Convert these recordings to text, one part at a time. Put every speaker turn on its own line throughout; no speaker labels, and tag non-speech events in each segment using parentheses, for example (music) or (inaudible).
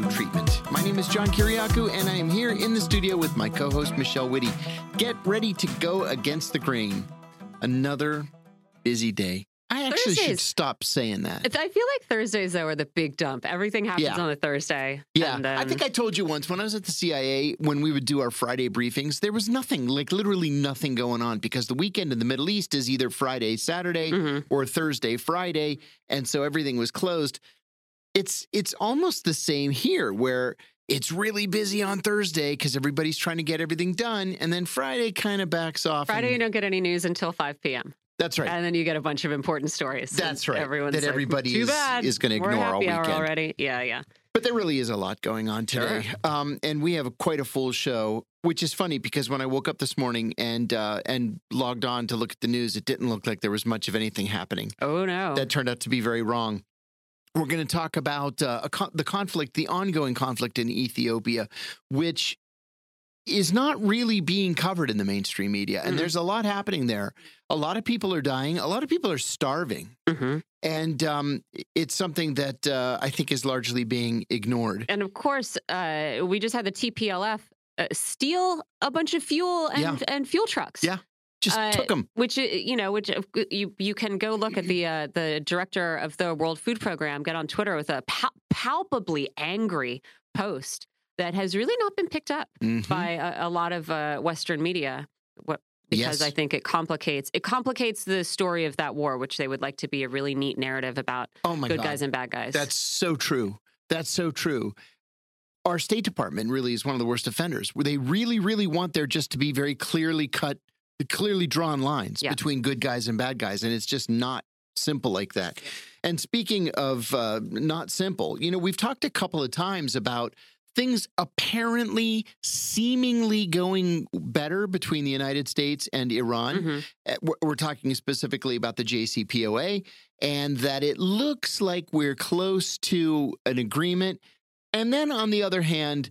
blue treatment. My name is John Kiriakou, and I am here in the studio with my co host, Michelle Witte. Get ready to go against the grain. Another busy day. I actually should stop saying that.
I feel like Thursdays though are the big dump. Everything happens
Yeah.
on a Thursday.
Yeah,
and
I think I told you once when I was at the CIA, when we would do our Friday briefings, there was nothing, like literally nothing going on because the weekend in the Middle East is either Friday, Saturday,
Mhm.
or Thursday, Friday, and so everything was closed. It's it's almost the same here, where it's really busy on Thursday because everybody's trying to get everything done, and then Friday kind of backs off.
Friday you don't get any news until 5 p.m.
that's right.
and then you get a bunch of important stories.
That's right.
Everyone's
That
like,
everybody is- is gonna
We're
ignore all weekend."
already. Yeah, yeah.
But there really is a lot going on today. Um, and we have quite a full show, which is funny because when I woke up this morning and uh, and logged on to look at the news, it didn't look like there was much of anything happening.
Oh no.
That turned out to be very wrong. We're going to talk about uh, a con- the conflict, the ongoing conflict in Ethiopia, which is not really being covered in the mainstream media. And
Mhm.
there's a lot happening there. A lot of people are dying. A lot of people are starving.
hmm
And um, it's something that uh, I think is largely being ignored.
And of course, uh, we just had the TPLF uh, steal a bunch of fuel and,
Yeah.
and fuel trucks.
Yeah. Just
Uh,
took them.
which uh, you know, which uh, you you can go look at the uh, the director of the World Food Program get on Twitter with a pal- palpably angry post that has really not been picked up
Mhm.
by a, a lot of uh, Western media. What because
Yes.
I think it complicates it complicates the story of that war, which they would like to be a really neat narrative about
Oh my
good
God.
guys and bad guys.
That's so true. That's so true. Our State Department really is one of the worst offenders. Where they really, really want there just to be very clearly cut, clearly drawn lines
Yeah.
between good guys and bad guys, and it's just not simple like that. And speaking of uh, not simple, you know, we've talked a couple of times about things apparently, seemingly going better between the United States and Iran.
Mhm.
Uh, We're talking specifically about the JCPOA, and that it looks like we're close to an agreement. And then on the other hand,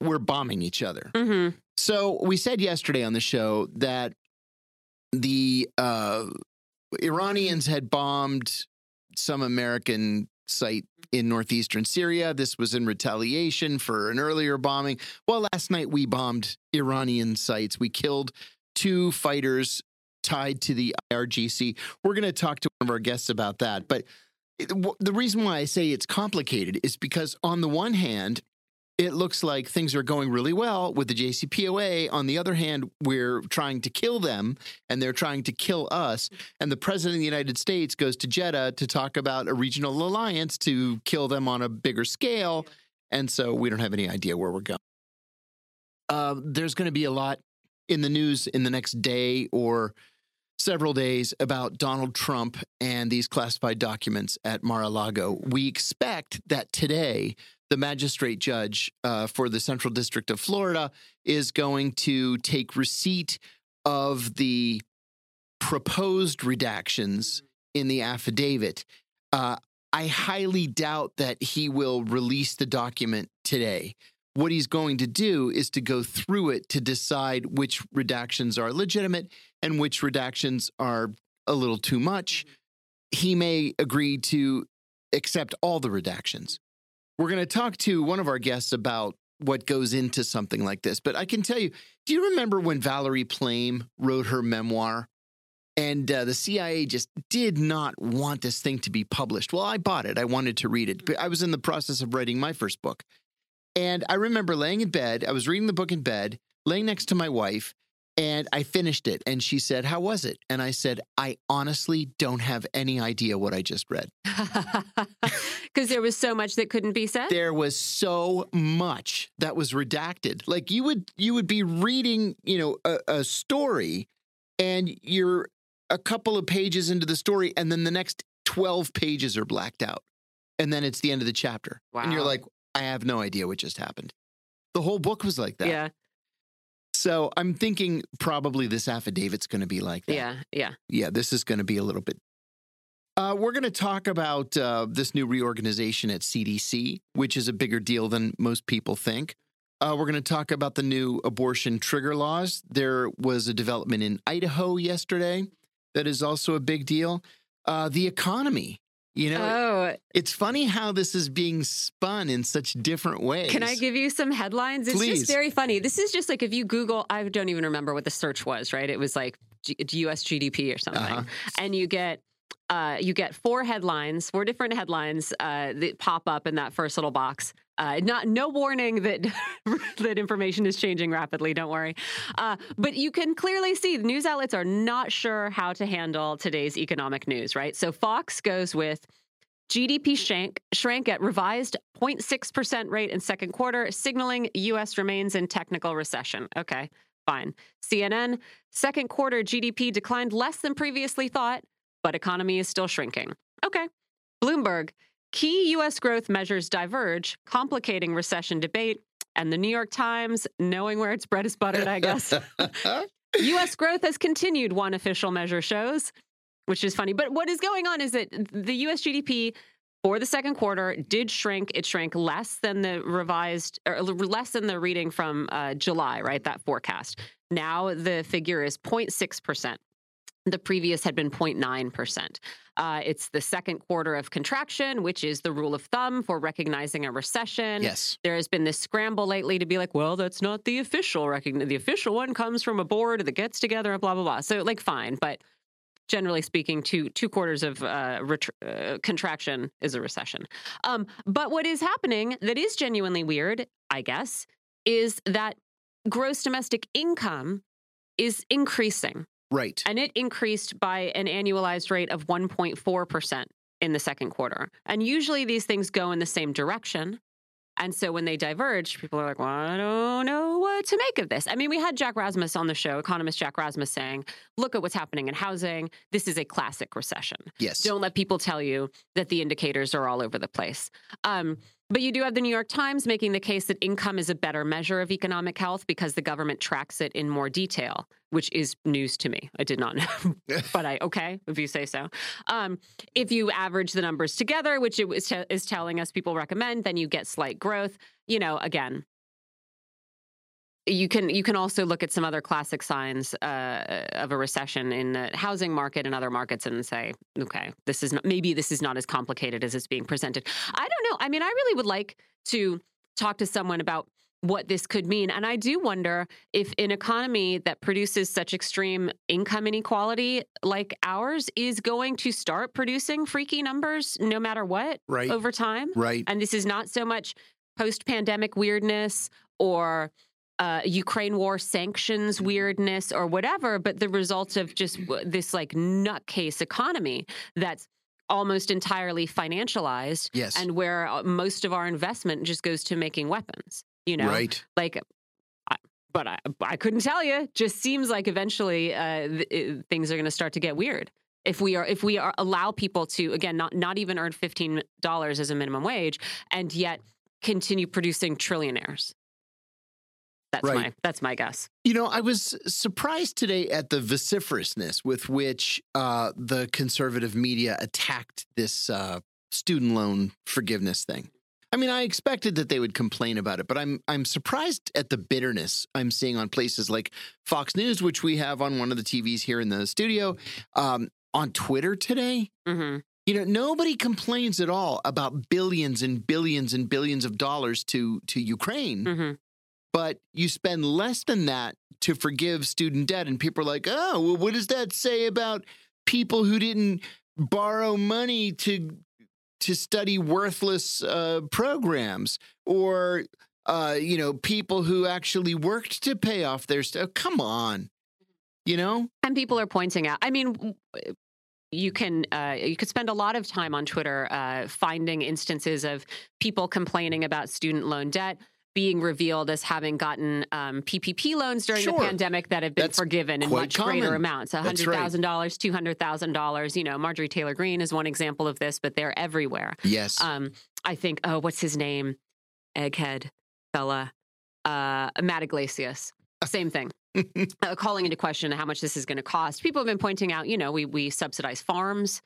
we're bombing each other.
Mhm.
So we said yesterday on the show that the uh, Iranians had bombed some American site in northeastern Syria. This was in retaliation for an earlier bombing. Well, last night we bombed Iranian sites. We killed two fighters tied to the IRGC. We're going to talk to one of our guests about that. But the reason why I say it's complicated is because, on the one hand, it looks like things are going really well with the JCPOA. On the other hand, we're trying to kill them and they're trying to kill us. And the president of the United States goes to Jeddah to talk about a regional alliance to kill them on a bigger scale. And so we don't have any idea where we're going. Uh, there's going to be a lot in the news in the next day or several days about Donald Trump and these classified documents at Mar a Lago. We expect that today, the magistrate judge uh, for the Central District of Florida is going to take receipt of the proposed redactions in the affidavit. Uh, I highly doubt that he will release the document today. What he's going to do is to go through it to decide which redactions are legitimate and which redactions are a little too much. He may agree to accept all the redactions. We're going to talk to one of our guests about what goes into something like this. But I can tell you, do you remember when Valerie Plame wrote her memoir? And uh, the CIA just did not want this thing to be published. Well, I bought it. I wanted to read it. But I was in the process of writing my first book. And I remember laying in bed, I was reading the book in bed, laying next to my wife, and I finished it. And she said, How was it? And I said, I honestly don't have any idea what I just read. (laughs)
Because there was so much that couldn't be said.
There was so much that was redacted. Like you would you would be reading, you know, a, a story and you're a couple of pages into the story, and then the next 12 pages are blacked out. And then it's the end of the chapter. And you're like, I have no idea what just happened. The whole book was like that.
Yeah,
So I'm thinking probably this affidavit's going to be like that.
yeah, yeah.
Yeah, this is going to be a little bit. Uh, we're going to talk about uh, this new reorganization at CDC, which is a bigger deal than most people think. Uh, we're going to talk about the new abortion trigger laws. There was a development in Idaho yesterday that is also a big deal. Uh, the economy You know,
Oh,
it's funny how this is being spun in such different ways.
can I give you some headlines? It's
Please.
just very funny. This is just like if you Google, I don't even remember what the search was, right? It was like G- US GDP or something.
Uh-huh.
And you get uh, you get four headlines, four different headlines uh, that pop up in that first little box. Uh, not no warning that (laughs) that information is changing rapidly. Don't worry, uh, but you can clearly see the news outlets are not sure how to handle today's economic news. Right, so Fox goes with GDP shrank, shrank at revised 0.6% rate in second quarter, signaling U.S. remains in technical recession. Okay, fine. CNN, second quarter GDP declined less than previously thought, but economy is still shrinking. Okay. Bloomberg, key U.S. growth measures diverge, complicating recession debate. And the New York Times, knowing where its bread is buttered, I guess. (laughs) U.S. growth has continued, one official measure shows, which is funny. But what is going on is that the U.S. GDP for the second quarter did shrink. It shrank less than the revised, or less than the reading from uh, July, right? That forecast. Now the figure is 0.6%. The previous had been 0.9%. Uh, it's the second quarter of contraction, which is the rule of thumb for recognizing a recession.
yes.
There has been this scramble lately to be like, well, that's not the official recognition. The official one comes from a board that gets together and blah blah blah. So like, fine, but generally speaking, two two quarters of uh, ret- uh, contraction is a recession. Um, but what is happening that is genuinely weird, I guess, is that gross domestic income is increasing.
Right.
And it increased by an annualized rate of 1.4% in the second quarter. And usually these things go in the same direction. And so when they diverge, people are like, well, I don't know what to make of this. I mean, we had Jack Rasmus on the show, economist Jack Rasmus saying, look at what's happening in housing. This is a classic recession.
Yes.
Don't let people tell you that the indicators are all over the place. Um, but you do have the New York Times making the case that income is a better measure of economic health because the government tracks it in more detail, which is news to me. I did not know, (laughs) but I okay if you say so. Um, if you average the numbers together, which it was te- is telling us people recommend, then you get slight growth. You know, again, you can you can also look at some other classic signs uh, of a recession in the housing market and other markets and say, okay, this is not maybe this is not as complicated as it's being presented. I don't know. I mean, I really would like to talk to someone about what this could mean, and I do wonder if an economy that produces such extreme income inequality like ours is going to start producing freaky numbers no matter what
Right.
over time.
Right.
And this is not so much post pandemic weirdness or uh, Ukraine war sanctions weirdness or whatever, but the result of just this like nutcase economy that's almost entirely financialized
Yes.
and where uh, most of our investment just goes to making weapons, you know?
Right.
Like, I, but I, I couldn't tell you. Just seems like eventually uh, th- it- things are going to start to get weird. If we are, if we are allow people to again not not even earn fifteen dollars as a minimum wage, and yet continue producing trillionaires. That's
Right.
my that's my guess.
You know, I was surprised today at the vociferousness with which uh, the conservative media attacked this uh, student loan forgiveness thing. I mean, I expected that they would complain about it, but I'm I'm surprised at the bitterness I'm seeing on places like Fox News, which we have on one of the TVs here in the studio, um, on Twitter today.
hmm
You know, nobody complains at all about billions and billions and billions of dollars to to Ukraine
hmm
but you spend less than that to forgive student debt. And people are like, oh, well, what does that say about people who didn't borrow money to to study worthless uh, programs or uh, you know people who actually worked to pay off their stuff? Come on, you know.
And people are pointing out. I mean, you can uh, you could spend a lot of time on Twitter uh, finding instances of people complaining about student loan debt being revealed as having gotten um, PPP loans during
Sure.
the pandemic that have been
That's
forgiven in much greater amounts
That's
hundred
right.
thousand dollars, two hundred thousand dollars. You know, Marjorie Taylor Greene is one example of this, but they're everywhere.
Yes.
Um, I think, oh, what's his name? Egghead fella, uh, Matt Yglesias. Same thing. (laughs) uh, calling into question how much this is going to cost. People have been pointing out, you know, we we subsidize farms.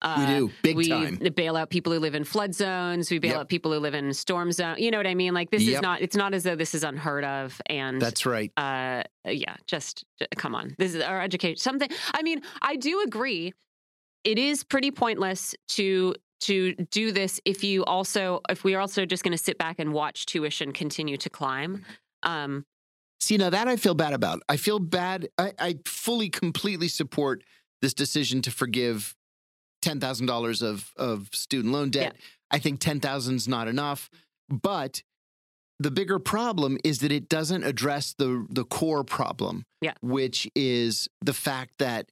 Uh,
we do big
we
time.
bail out people who live in flood zones. We bail
Yep.
out people who live in storm zone. You know what I mean? Like this is not. It's not as though this is unheard of. And
That's right.
uh, yeah, just j- come on. This is our education. Something. I mean, I do agree. It is pretty pointless to to do this if you also if we are also just going to sit back and watch tuition continue to climb. Um,
See, now that I feel bad about. I feel bad. I, I fully, completely support this decision to forgive ten thousand dollars of of student loan debt. I think ten thousand is not enough, but the bigger problem is that it doesn't address the the core problem,
Yeah.
which is the fact that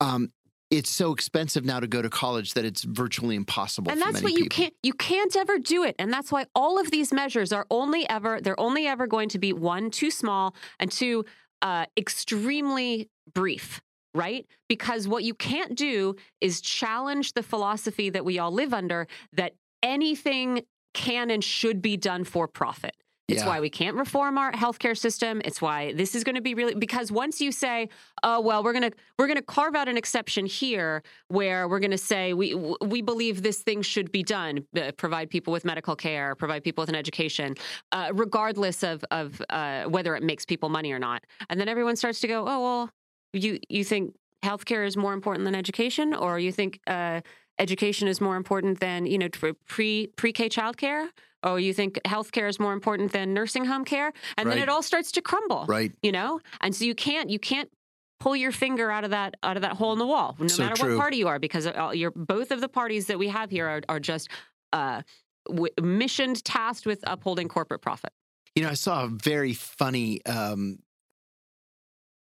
um, it's so expensive now to go to college that it's virtually impossible.
and that's what you
people.
can't you can't ever do it and that's why all of these measures are only ever they're only ever going to be one too small and two uh, extremely brief right because what you can't do is challenge the philosophy that we all live under that anything can and should be done for profit it's
Yeah.
why we can't reform our healthcare system. It's why this is going to be really because once you say, "Oh well, we're going to we're going to carve out an exception here where we're going to say we we believe this thing should be done, uh, provide people with medical care, provide people with an education, uh, regardless of of uh, whether it makes people money or not," and then everyone starts to go, "Oh well, you you think healthcare is more important than education, or you think uh, education is more important than you know pre pre K childcare?" Oh, you think healthcare is more important than nursing home care, and then it all starts to crumble,
right.
you know. And so you can't you can't pull your finger out of that out of that hole in the wall, no
So
matter
true.
what party you are, because uh, you're both of the parties that we have here are, are just uh, w- missioned, tasked with upholding corporate profit.
You know, I saw a very funny um,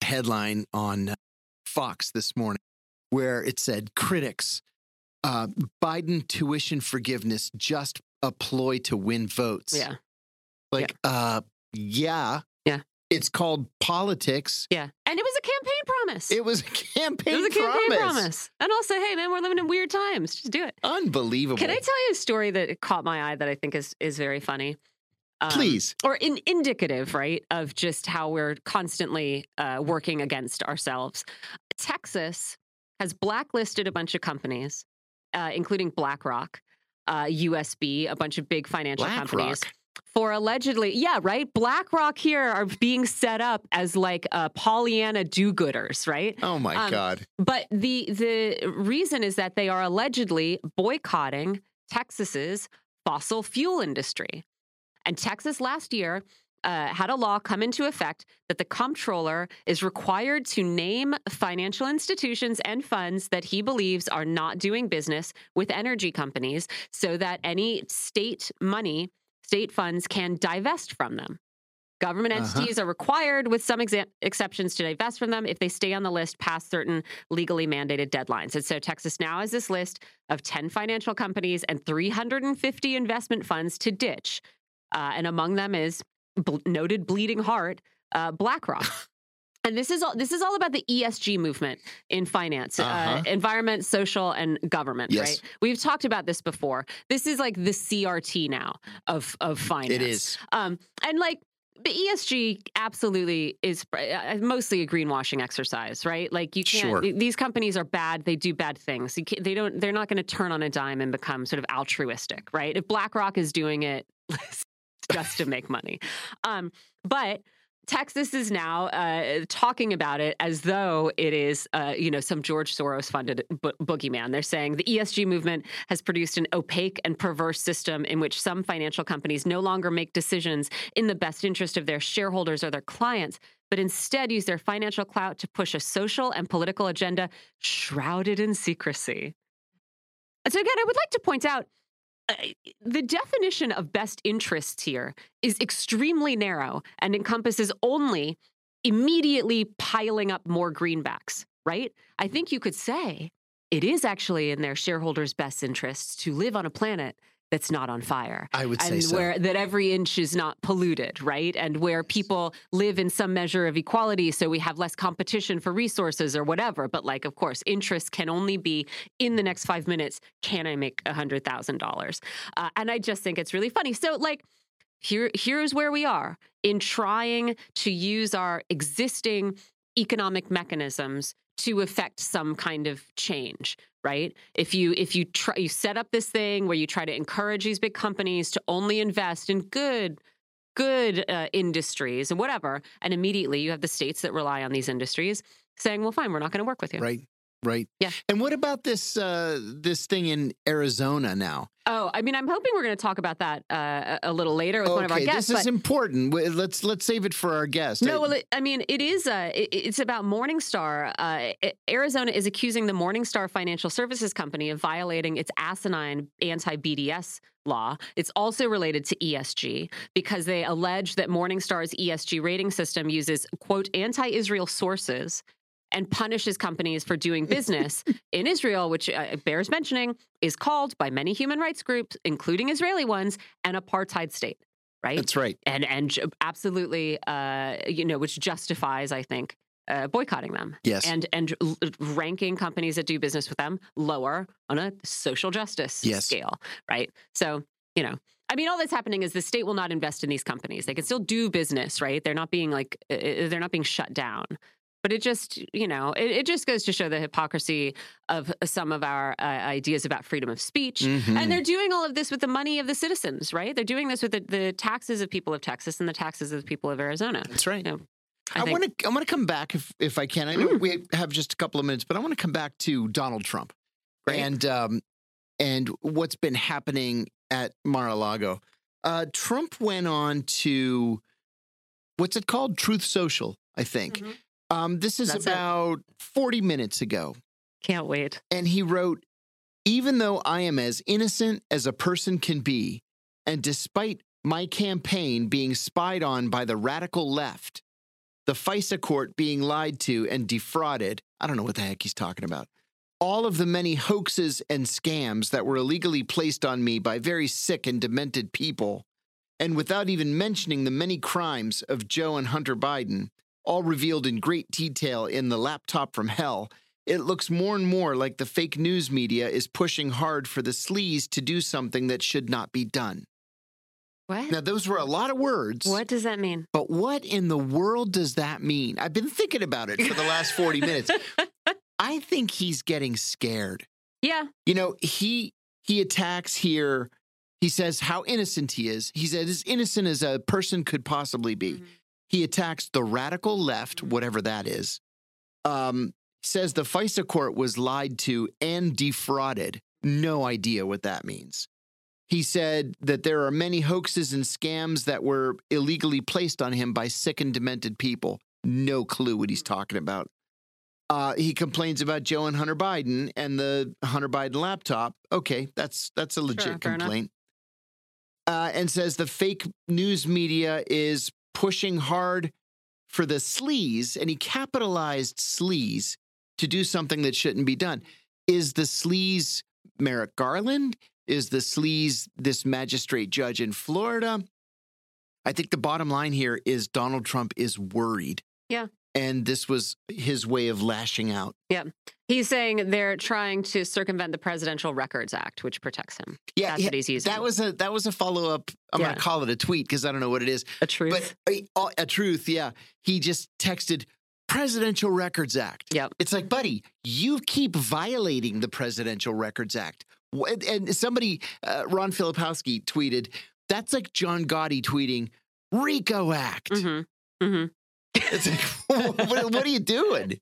headline on Fox this morning where it said critics, uh, Biden tuition forgiveness just a ploy to win votes.
Yeah,
Like, uh, yeah.
Yeah.
It's called politics.
yeah, and it was a campaign promise.
It was a (laughs) campaign,
It was a campaign
promise.
promise. And also, hey man, we're living in weird times. Just do it.
Unbelievable.
Can I tell you a story that caught my eye that I think is is very funny? Um,
Please.
or in, indicative, right, of just how we're constantly uh, working against ourselves. Texas has blacklisted a bunch of companies, uh, including BlackRock, uh, USB, a bunch of big financial companies. For allegedly, yeah, right. BlackRock here are being set up as like uh, Pollyanna do-gooders, right?
Oh my
um,
God.
But the the reason is that they are allegedly boycotting Texas's fossil fuel industry. And Texas last year uh, had a law come into effect that the comptroller is required to name financial institutions and funds that he believes are not doing business with energy companies so that any state money, state funds can divest from them. Government
Uh-huh.
entities are required, with some exa- exceptions, to divest from them if they stay on the list past certain legally mandated deadlines. And so Texas now has this list of 10 financial companies and 350 investment funds to ditch. Uh, and among them is bl- noted bleeding heart, uh, BlackRock. (laughs) And this is all. This is all about the ESG movement in finance, uh
Uh-huh.
environment, social, and government.
Yes.
Right? We've talked about this before. This is like the CRT now of of finance.
It is.
Um, and like the ESG absolutely is uh, mostly a greenwashing exercise, right? Like you can't.
Sure.
These companies are bad. They do bad things. You can't, they don't. They're not going to turn on a dime and become sort of altruistic, right? If BlackRock is doing it (laughs) just to make money, um, but. Texas is now uh, talking about it as though it is, uh, you know, some George Soros funded bo- boogeyman. They're saying the ESG movement has produced an opaque and perverse system in which some financial companies no longer make decisions in the best interest of their shareholders or their clients, but instead use their financial clout to push a social and political agenda shrouded in secrecy. So, again, I would like to point out Uh, the definition of best interests here is extremely narrow and encompasses only immediately piling up more greenbacks, right? I think you could say it is actually in their shareholders' best interests to live on a planet that's not on fire
I would say so.
where that every inch is not polluted, right? And where people live in some measure of equality, so we have less competition for resources or whatever. But like, of course, interest can only be in the next five minutes. Can I make a hundred thousand dollars? Uh, and I just think it's really funny. So like. Here, here's where we are in trying to use our existing economic mechanisms to affect some kind of change right if you if you try you set up this thing where you try to encourage these big companies to only invest in good good uh, industries and whatever and immediately you have the states that rely on these industries saying well fine we're not going to work with you
Right. Right.
Yeah.
And what about this uh, this thing in Arizona now?
Oh, I mean, I'm hoping we're going to talk about that uh, a little later with one of our
Okay,
guests.
this is important. Let's let's save it for our guest.
No,
I-
well, it, I mean, it is. Uh, it, it's about Morningstar. Uh, Arizona is accusing the Morningstar Financial Services Company of violating its asinine anti-BDS law. It's also related to ESG because they allege that Morningstar's ESG rating system uses quote anti-Israel sources and punishes companies for doing business (laughs) in Israel, which uh, bears mentioning is called by many human rights groups, including Israeli ones, an apartheid state. Right
that's right.
and and absolutely, uh, you know, which justifies, I think, uh, boycotting them
Yes.
and and l- ranking companies that do business with them lower on a social justice
Yes.
scale, right? So, you know, I mean, all that's happening is the state will not invest in these companies. They can still do business, right? They're not being like uh, uh, they're not being shut down. But it just, you know, it, it just goes to show the hypocrisy of some of our uh, ideas about freedom of speech.
Mhm.
And they're doing all of this with the money of the citizens, right? They're doing this with the, the taxes of people of Texas and the taxes of the people of Arizona.
That's right.
I
I want to. I want to come back if if I can. I know
Mm.
we have just a couple of minutes, but I want to come back to Donald Trump
Great.
and um, and what's been happening at Mar-a-Lago. Uh, Trump went on to what's it called? Truth Social, I think.
Mhm.
Um, this is
That's it.
about forty minutes ago,
Can't wait.
and he wrote, "Even though I am as innocent as a person can be, and despite my campaign being spied on by the radical left." the FISA court being lied to and defrauded. I don't know what the heck he's talking about. All of the many hoaxes and scams that were illegally placed on me by very sick and demented people, and without even mentioning the many crimes of Joe and Hunter Biden, all revealed in great detail in the laptop from hell, it looks more and more like the fake news media is pushing hard for the sleaze to do something that should not be done.
What?
Now, those were a lot of words.
What does that mean?
But what in the world does that mean? I've been thinking about it for the last 40 minutes. (laughs) I think he's getting scared.
Yeah.
You know, he he attacks here. He says how innocent he is. He's as innocent as a person could possibly be.
Mhm.
He attacks the radical left, whatever that is. Um, says the FISA court was lied to and defrauded. No idea what that means. He said that there are many hoaxes and scams that were illegally placed on him by sick and demented people. No clue what he's talking about. Uh, he complains about Joe and Hunter Biden and the Hunter Biden laptop. Okay, that's that's a legit
enough.
complaint. Uh, and says the fake news media is pushing hard for the sleaze, and he capitalized sleaze to do something that shouldn't be done. Is the sleaze Merrick Garland? Is the sleaze this magistrate judge in Florida? I think the bottom line here is Donald Trump is worried.
Yeah.
And this was his way of lashing out.
He's saying they're trying to circumvent the Presidential Records Act, which protects him.
Yeah,
That's
yeah,
what he's using.
that was a that was a follow up. I'm
Yeah.
gonna call it a tweet because I don't know what it is.
a truth.
But uh, a truth, yeah. He just texted Presidential Records Act.
Yep.
It's like, buddy, you keep violating the Presidential Records Act. And somebody, uh, Ron Filipkowski, tweeted, that's like John Gotti tweeting, RICO Act.
hmm hmm
It's like, (laughs) what, what are you doing?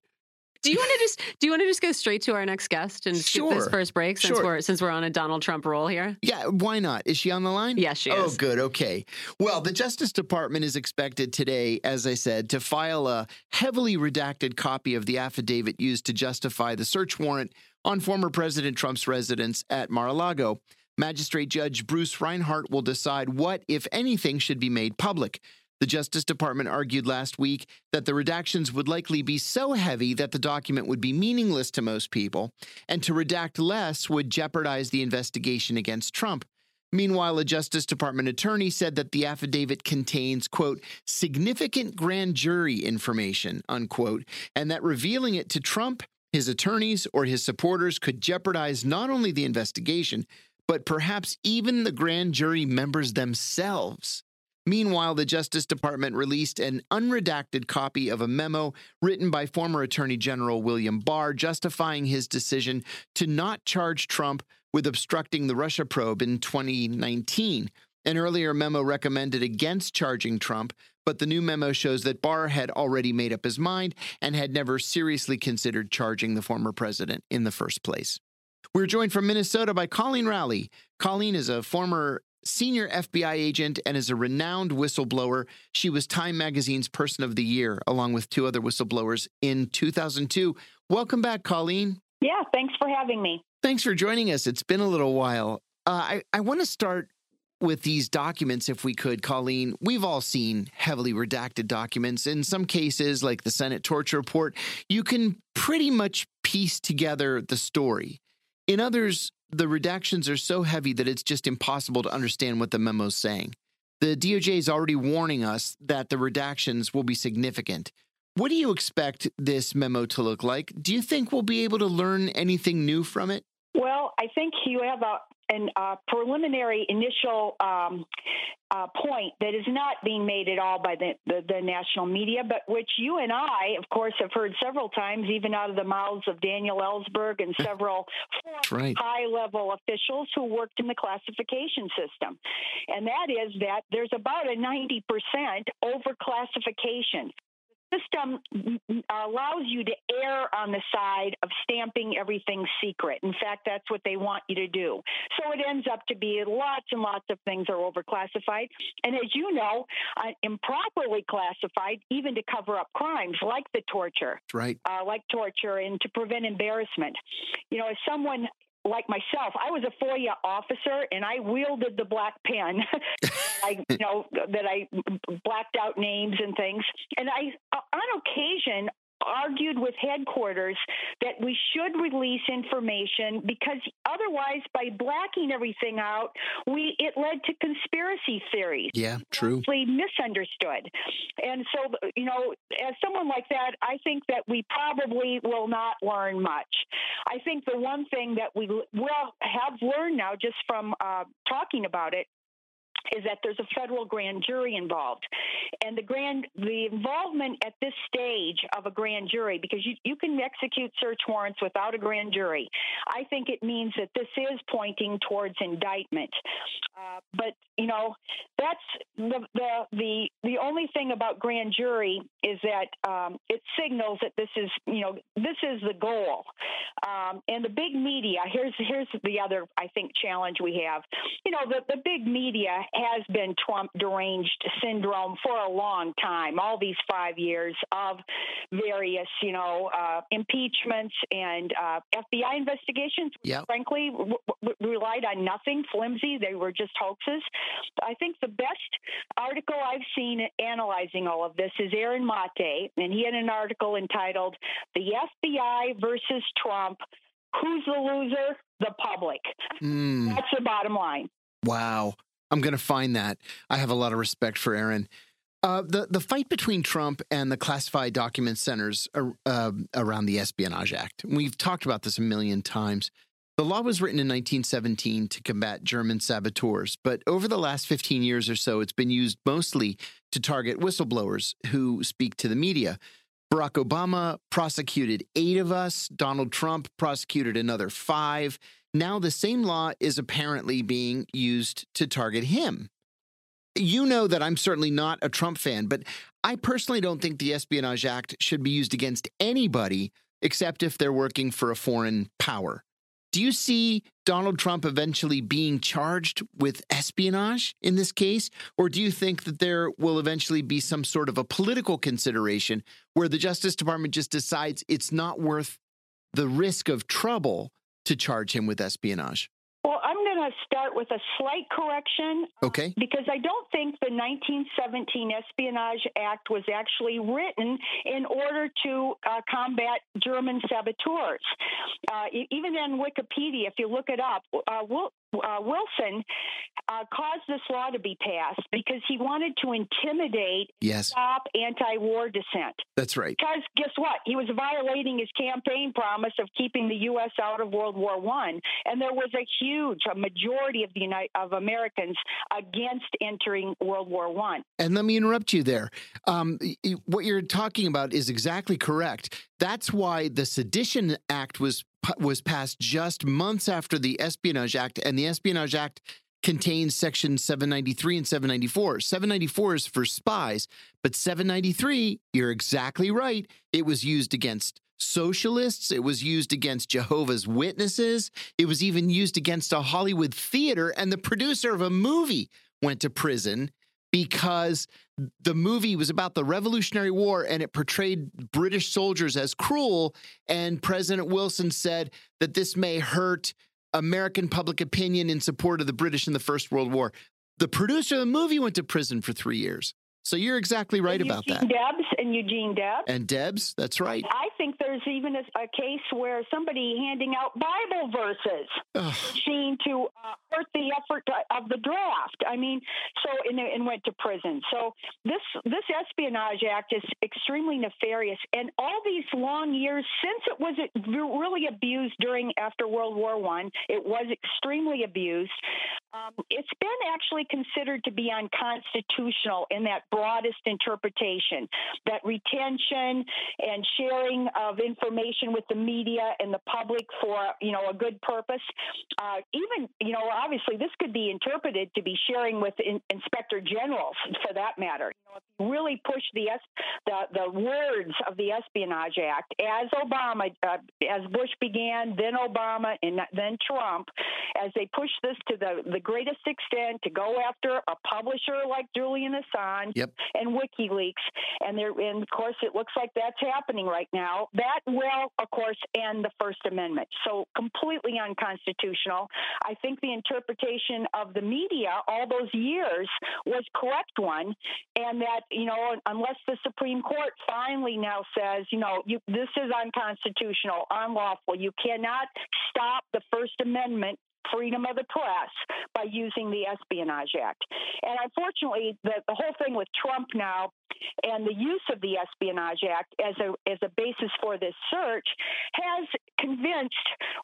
Do you want to just do you want to just go straight to our next guest and skip this first break since
Sure.
we're since we're on a Donald Trump roll here?
Yeah, why not? Is she on the line?
Yes, she
Oh,
is.
Oh, good. Okay. Well, the Justice Department is expected today, as I said, to file a heavily redacted copy of the affidavit used to justify the search warrant on former President Trump's residence at Mar a Lago. Magistrate Judge Bruce Reinhart will decide what, if anything, should be made public. The Justice Department argued last week that the redactions would likely be so heavy that the document would be meaningless to most people, and to redact less would jeopardize the investigation against Trump. Meanwhile, a Justice Department attorney said that the affidavit contains, quote, significant grand jury information, unquote, and that revealing it to Trump, his attorneys, or his supporters could jeopardize not only the investigation, but perhaps even the grand jury members themselves. Meanwhile, the Justice Department released an unredacted copy of a memo written by former Attorney General William Barr justifying his decision to not charge Trump with obstructing the Russia probe in 2019. An earlier memo recommended against charging Trump, but the new memo shows that Barr had already made up his mind and had never seriously considered charging the former president in the first place. We're joined from Minnesota by Coleen Rowley. Coleen is a former senior FBI agent and is a renowned whistleblower. She was Time Magazine's Person of the Year, along with two other whistleblowers in 2002. Welcome back, Coleen.
Yeah, thanks for having me.
Thanks for joining us. It's been a little while. Uh, I, I want to start with these documents, if we could, Coleen. We've all seen heavily redacted documents. In some cases, like the Senate torture report, you can pretty much piece together the story. In others, the redactions are so heavy that it's just impossible to understand what the memo's saying. The DOJ is already warning us that the redactions will be significant. What do you expect this memo to look like? Do you think we'll be able to learn anything new from it?
I think you have a an uh, preliminary initial um, uh, point that is not being made at all by the, the, the, national media, but which you and I, of course, have heard several times, even out of the mouths of Daniel Ellsberg and several
right.
high level officials who worked in the classification system. And that is that there's about a 90% overclassification system allows you to err on the side of stamping everything secret. In fact, that's what they want you to do. So it ends up to be lots and lots of things are overclassified. And as you know, uh, improperly classified, even to cover up crimes like the torture.
That's right.
Uh, like torture and to prevent embarrassment. You know, as someone like myself, I was a FOIA officer and I wielded the black pen. (laughs) I, you know, that I blacked out names and things. And I, on occasion, argued with headquarters that we should release information because otherwise by blacking everything out we it led to conspiracy theories.
Yeah true.
Misunderstood. And so you know as someone like that i think that we probably will not learn much. I think the one thing that we will have learned now just from uh, talking about it is that there's a federal grand jury involved. And the grand the involvement at this stage of a grand jury, because you, you can execute search warrants without a grand jury, I think it means that this is pointing towards indictment. Uh, but you know, that's the the the the only thing about grand jury is that um, it signals that this is you know this is the goal. Um, and the big media here's here's the other I think challenge we have. You know, the the big media has been Trump deranged syndrome for a long time, all these five years of various, you know, uh, impeachments and uh, FBI investigations.
Yep.
Frankly, w- w- relied on nothing flimsy. They were just hoaxes. I think the best article I've seen analyzing all of this is Aaron Mate, and he had an article entitled "The FBI versus Trump." Who's the loser? The public.
Mm.
That's the bottom line.
Wow. I'm going to find that. I have a lot of respect for Aaron. Uh, the the fight between Trump and the classified document centers uh, around the Espionage Act. We've talked about this a million times. The law was written in 1917 to combat German saboteurs, but over the last 15 years or so, it's been used mostly to target whistleblowers who speak to the media. Barack Obama prosecuted eight of us. Donald Trump prosecuted another five. Now, the same law is apparently being used to target him. You know that I'm certainly not a Trump fan, but I personally don't think the Espionage Act should be used against anybody except if they're working for a foreign power. Do you see Donald Trump eventually being charged with espionage in this case? Or do you think that there will eventually be some sort of a political consideration where the Justice Department just decides it's not worth the risk of trouble to charge him with espionage?
Well, I'm going to start with a slight correction.
Uh, okay.
because I don't think the 1917 Espionage Act was actually written in order to uh, combat German saboteurs. Uh, even in Wikipedia, if you look it up, uh, uh, Wilson uh, caused this law to be passed because he wanted to intimidate,
yes.
stop anti-war dissent.
That's right.
Because guess what? He was violating his campaign promise of keeping the U.S. out of World War One, and there was a huge, a majority of the United, of Americans against entering World War One.
And let me interrupt you there. Um, what you're talking about is exactly correct. That's why the Sedition Act was was passed just months after the Espionage Act, and the Espionage Act contains section 793 and 794. 794 is for spies, but 793, you're exactly right. It was used against socialists, it was used against Jehovah's Witnesses, it was even used against a Hollywood theater, and the producer of a movie went to prison because the movie was about the Revolutionary War and it portrayed British soldiers as cruel. And President Wilson said that this may hurt American public opinion in support of the British in the First World War. The producer of the movie went to prison for three years. So you're exactly right about that.
Debs and Eugene Debs.
And Debs, that's right.
I think there's even a, a case where somebody handing out Bible verses
Ugh.
seen to uh, hurt the effort of the draft. I mean, so and, and went to prison. So this this Espionage Act is extremely nefarious, and all these long years since it was really abused during after World War One, it was extremely abused. Um, it's been actually considered to be unconstitutional in that broadest interpretation that retention and sharing of information with the media and the public for you know a good purpose. Uh, even you know obviously this could be interpreted to be sharing with in, inspector generals for that matter. You know, if you really push the the the words of the Espionage Act as Obama uh, as Bush began, then Obama, and then Trump, as they push this to the the greatest extent to go after a publisher like Julian Assange
Yep.
and WikiLeaks, and there, and of course, it looks like that's happening right now. That will, of course, end the First Amendment. So completely unconstitutional. I think the interpretation of the media all those years was correct one, and that you know, unless the Supreme Court finally now says, you know, you, this is unconstitutional, unlawful, you cannot stop the First Amendment freedom of the press by using the Espionage Act. And unfortunately, the, the whole thing with Trump now and the use of the Espionage Act as a as a basis for this search has convinced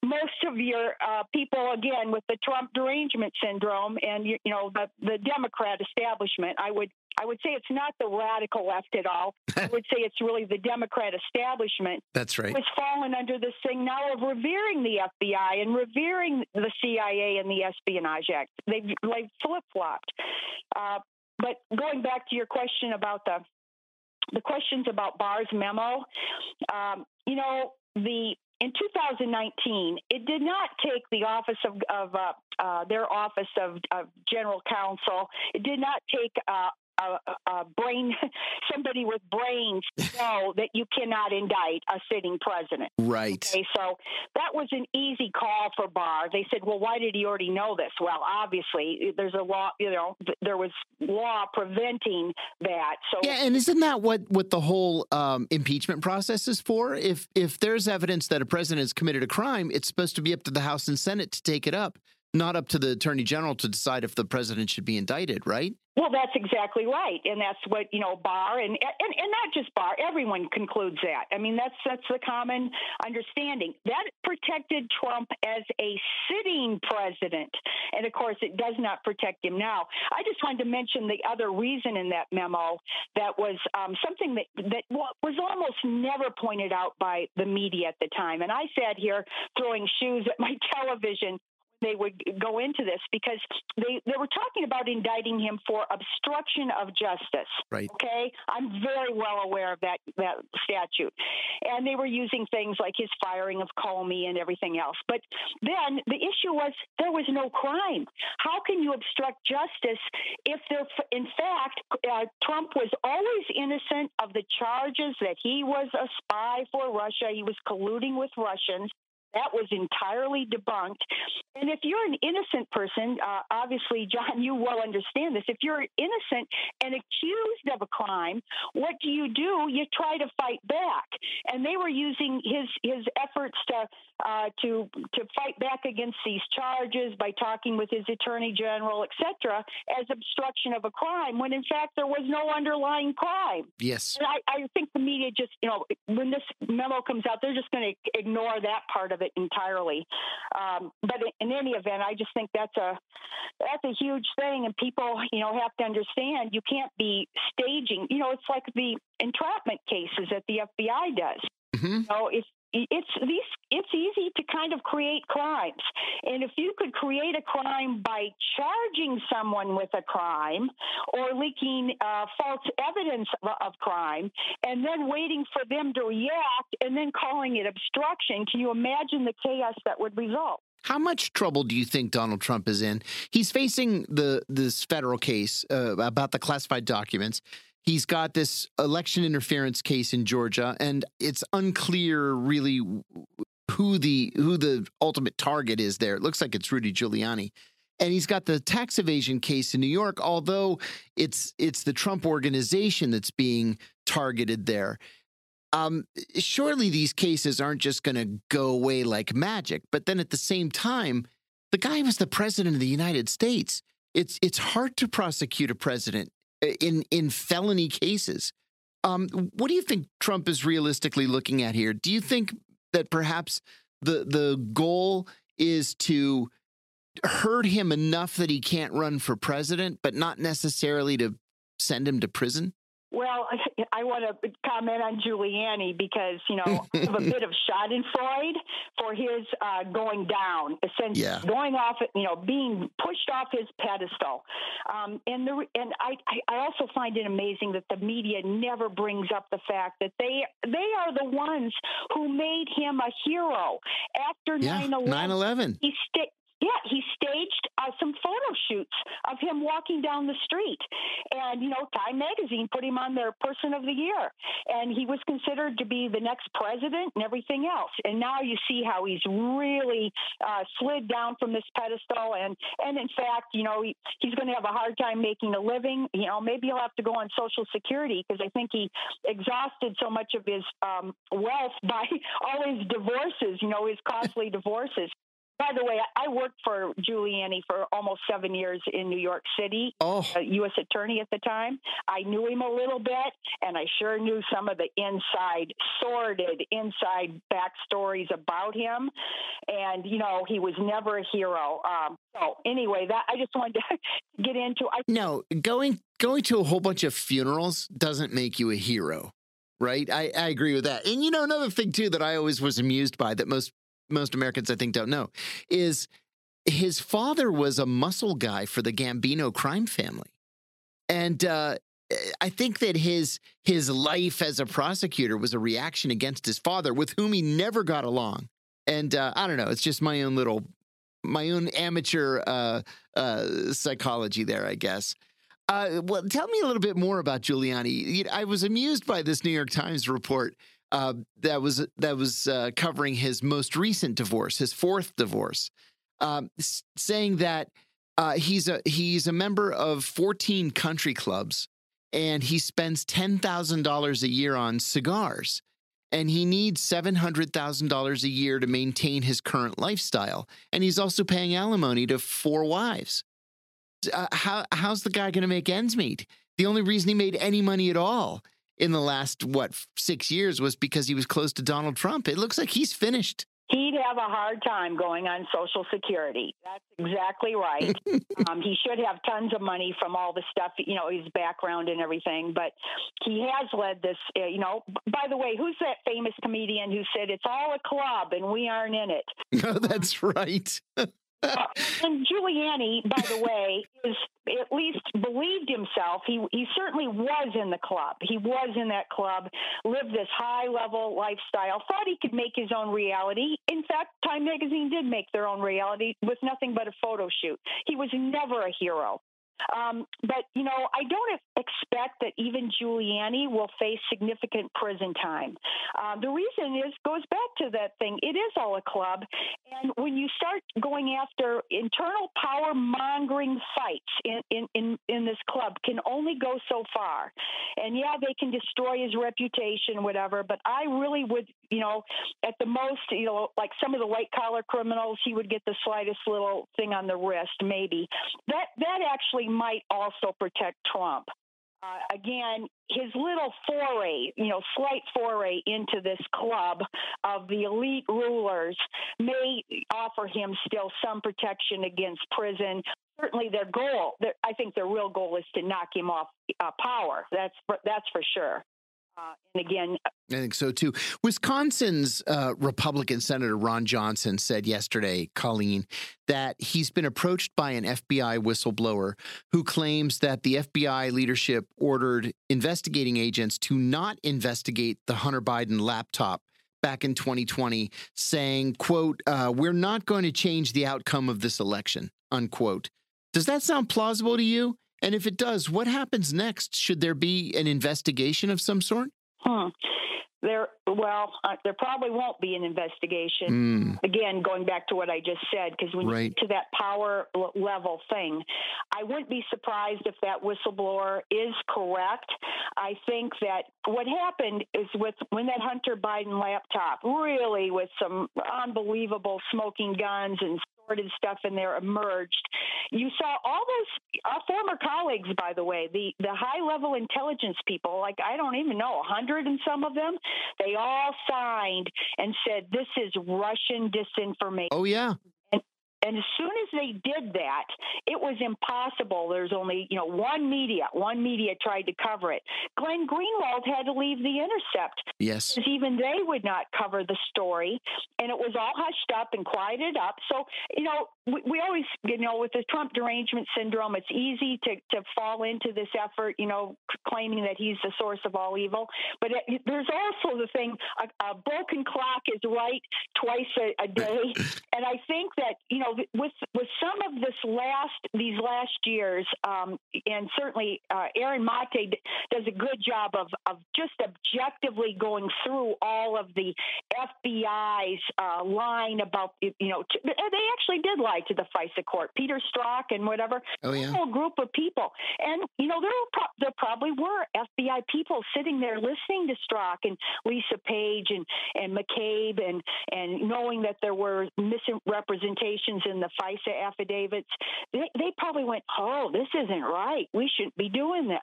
most of your uh, people again with the Trump derangement syndrome and you, you know the the Democrat establishment. I would I would say it's not the radical left at all. (laughs) I would say it's really the Democrat establishment
That's right.
has fallen under this thing now of revering the FBI and revering the CIA and the Espionage Act. They've, they've flip flopped. Uh, but going back to your question about the the questions about Barr's memo, um, you know the in 2019, it did not take the office of, of uh, uh, their office of, of, general counsel. It did not take uh, a, a, brain, (laughs) somebody with brains (laughs) know that you cannot indict a sitting president.
Right.
Okay, so that was an easy call for Barr. They said, well, why did he already know this? Well, obviously, there's a law, you know, there was law preventing that. So
Yeah, and isn't that what what the whole um, impeachment process is for? If if there's evidence that a president has committed a crime, it's supposed to be up to the House and Senate to take it up, not up to the Attorney General to decide if the president should be indicted, right?
Well, that's exactly right, and that's what you know. Barr and and, and not just Barr, everyone concludes that. I mean, that's that's the common understanding. That protected Trump as a sitting president, and of course, it does not protect him now. I just wanted to mention the other reason in that memo that was um, something that that was almost never pointed out by the media at the time, and I sat here throwing shoes at my (laughs) television they would go into this because they, they were talking about indicting him for obstruction of justice.
Right.
Okay. I'm very well aware of that, that statute. And they were using things like his firing of Comey and everything else. But then the issue was there was no crime. How can you obstruct justice if there, in fact, uh, Trump was always innocent of the charges that he was a spy for Russia, he was colluding with Russians. That was entirely debunked. And if you're an innocent person, uh, obviously, John, you well understand this. If you're innocent and accused of a crime, what do you do? You try to fight back. And they were using his his efforts to uh, to to fight back against these charges by talking with his attorney general, etc., as obstruction of a crime, when in fact there was no underlying crime.
Yes.
And I, I think the media just, you know, when this memo comes out, they're just going to ignore that part of it entirely. Um, but in any event, I just think that's a that's a huge thing, and people, you know, have to understand you can't be staging. You know, it's like the entrapment cases that the FBI does.
Mm-hmm.
Know, if it's these it's easy to kind of create crimes and if you could create a crime by charging someone with a crime or leaking uh, false evidence of, of crime and then waiting for them to react and then calling it obstruction can you imagine the chaos that would result
how much trouble do you think Donald Trump is in? He's facing the this federal case uh, about the classified documents. He's got this election interference case in Georgia, and it's unclear really who the who the ultimate target is there. It looks like it's Rudy Giuliani. And he's got the tax evasion case in New York, although it's it's the Trump organization that's being targeted there. Um, surely these cases aren't just going to go away like magic. But then at the same time, the guy was the president of the United States. It's it's hard to prosecute a president in in felony cases. Um, what do you think Trump is realistically looking at here? Do you think that perhaps the the goal is to hurt him enough that he can't run for president, but not necessarily to send him to prison?
Well, (laughs) I want to comment on Giuliani because you know I have a bit of Schadenfreude for his uh, going down, essentially yeah. going off, you know, being pushed off his pedestal. Um, and the and I I also find it amazing that the media never brings up the fact that they they are the ones who made him a hero after
yeah, 9/11. 9/11.
He sta- yeah, he staged uh, some photo shoots of him walking down the street. And, you know, Time Magazine put him on their Person of the Year. And he was considered to be the next president and everything else. And now you see how he's really uh, slid down from this pedestal. And, and in fact, you know, he, he's going to have a hard time making a living. You know, maybe he'll have to go on Social Security because I think he exhausted so much of his um, wealth (laughs) by all his divorces, you know, his costly divorces. By the way, I worked for Giuliani for almost seven years in New York City,
oh.
U.S. attorney at the time. I knew him a little bit, and I sure knew some of the inside, sordid inside backstories about him. And you know, he was never a hero. Um, so anyway, that I just wanted to (laughs) get into. I-
no, going going to a whole bunch of funerals doesn't make you a hero right? I, I, agree with that. And you know, another thing too that I always was amused by that most most Americans I think don't know is his father was a muscle guy for the Gambino crime family. And uh, I think that his his life as a prosecutor was a reaction against his father, with whom he never got along. And uh, I don't know, it's just my own little, my own amateur uh, uh psychology there, I guess. Uh, well, tell me a little bit more about Giuliani. I was amused by this New York Times report uh, that was that was uh, covering his most recent divorce, his fourth divorce, um, saying that uh, he's a he's a member of 14 country clubs, and he spends ten thousand dollars a year on cigars, and he needs seven hundred thousand dollars a year to maintain his current lifestyle, and he's also paying alimony to four wives. Uh, how how's the guy going to make ends meet? The only reason he made any money at all in the last what six years was because he was close to Donald Trump. It looks like he's finished.
He'd have a hard time going on Social Security. That's exactly right. (laughs) um, he should have tons of money from all the stuff, you know, his background and everything. But he has led this, uh, you know. By the way, who's that famous comedian who said it's all a club and we aren't in it?
No, (laughs) that's right. (laughs)
Uh, (laughs) and Giuliani, by the way, is at least believed himself. He he certainly was in the club. He was in that club, lived this high level lifestyle, thought he could make his own reality. In fact, Time magazine did make their own reality with nothing but a photo shoot. He was never a hero. Um, but, you know, I don't expect that even Giuliani will face significant prison time. Uh, the reason is goes back to that thing. It is all a club. And when you start going after internal power mongering fights in, in, in, in this club can only go so far. And yeah, they can destroy his reputation, whatever, but I really would, you know, at the most, you know, like some of the white collar criminals, he would get the slightest little thing on the wrist, maybe. That that actually might also protect Trump. Uh, again, his little foray, you know, slight foray into this club of the elite rulers may offer him still some protection against prison. Certainly, their goal, their, I think, their real goal is to knock him off uh, power. That's that's for sure. Uh, and again,
I think so too. Wisconsin's uh, Republican Senator Ron Johnson said yesterday, Coleen, that he's been approached by an FBI whistleblower who claims that the FBI leadership ordered investigating agents to not investigate the Hunter Biden laptop back in 2020, saying, "quote uh, We're not going to change the outcome of this election." Unquote. Does that sound plausible to you? And if it does, what happens next? Should there be an investigation of some sort?
Hmm. There, well, uh, there probably won't be an investigation.
Mm.
Again, going back to what I just said, because when
Right.
you get to that power l- level thing, I wouldn't be surprised if that whistleblower is correct. I think that what happened is with when that Hunter Biden laptop, really with some unbelievable smoking guns and sordid stuff in there emerged, you saw all those our former colleagues, by the way, the the high level intelligence people, like I don't even know, a hundred and some of them, they all signed and said this is Russian disinformation.
Oh, yeah.
And as soon as they did that, it was impossible. There's only, you know, one media, one media tried to cover it. Glenn Greenwald had to leave The Intercept
Yes.
because even they would not cover the story, and it was all hushed up and quieted up. So, you know, we, we always, you know, with the Trump derangement syndrome, it's easy to, to fall into this effort, you know, claiming that he's the source of all evil. But it, there's also the thing a, a broken clock is right twice a, a (laughs) day. and I think that, you know, with, with some of this last, these last years, um, and certainly uh, Aaron Mate d- does a good job of, of just objectively going through all of the FBI's uh, line about, you know, t- they actually did lie to the FISA court. Peter Strzok and whatever,
Oh,
a
yeah.
whole group of people. And, you know, there, were pro- there probably were FBI people sitting there listening to Strzok and Lisa Page and, and McCabe and, and knowing that there were misrepresentations in the FISA affidavits. They, they probably went, oh, this isn't right. We shouldn't be doing this.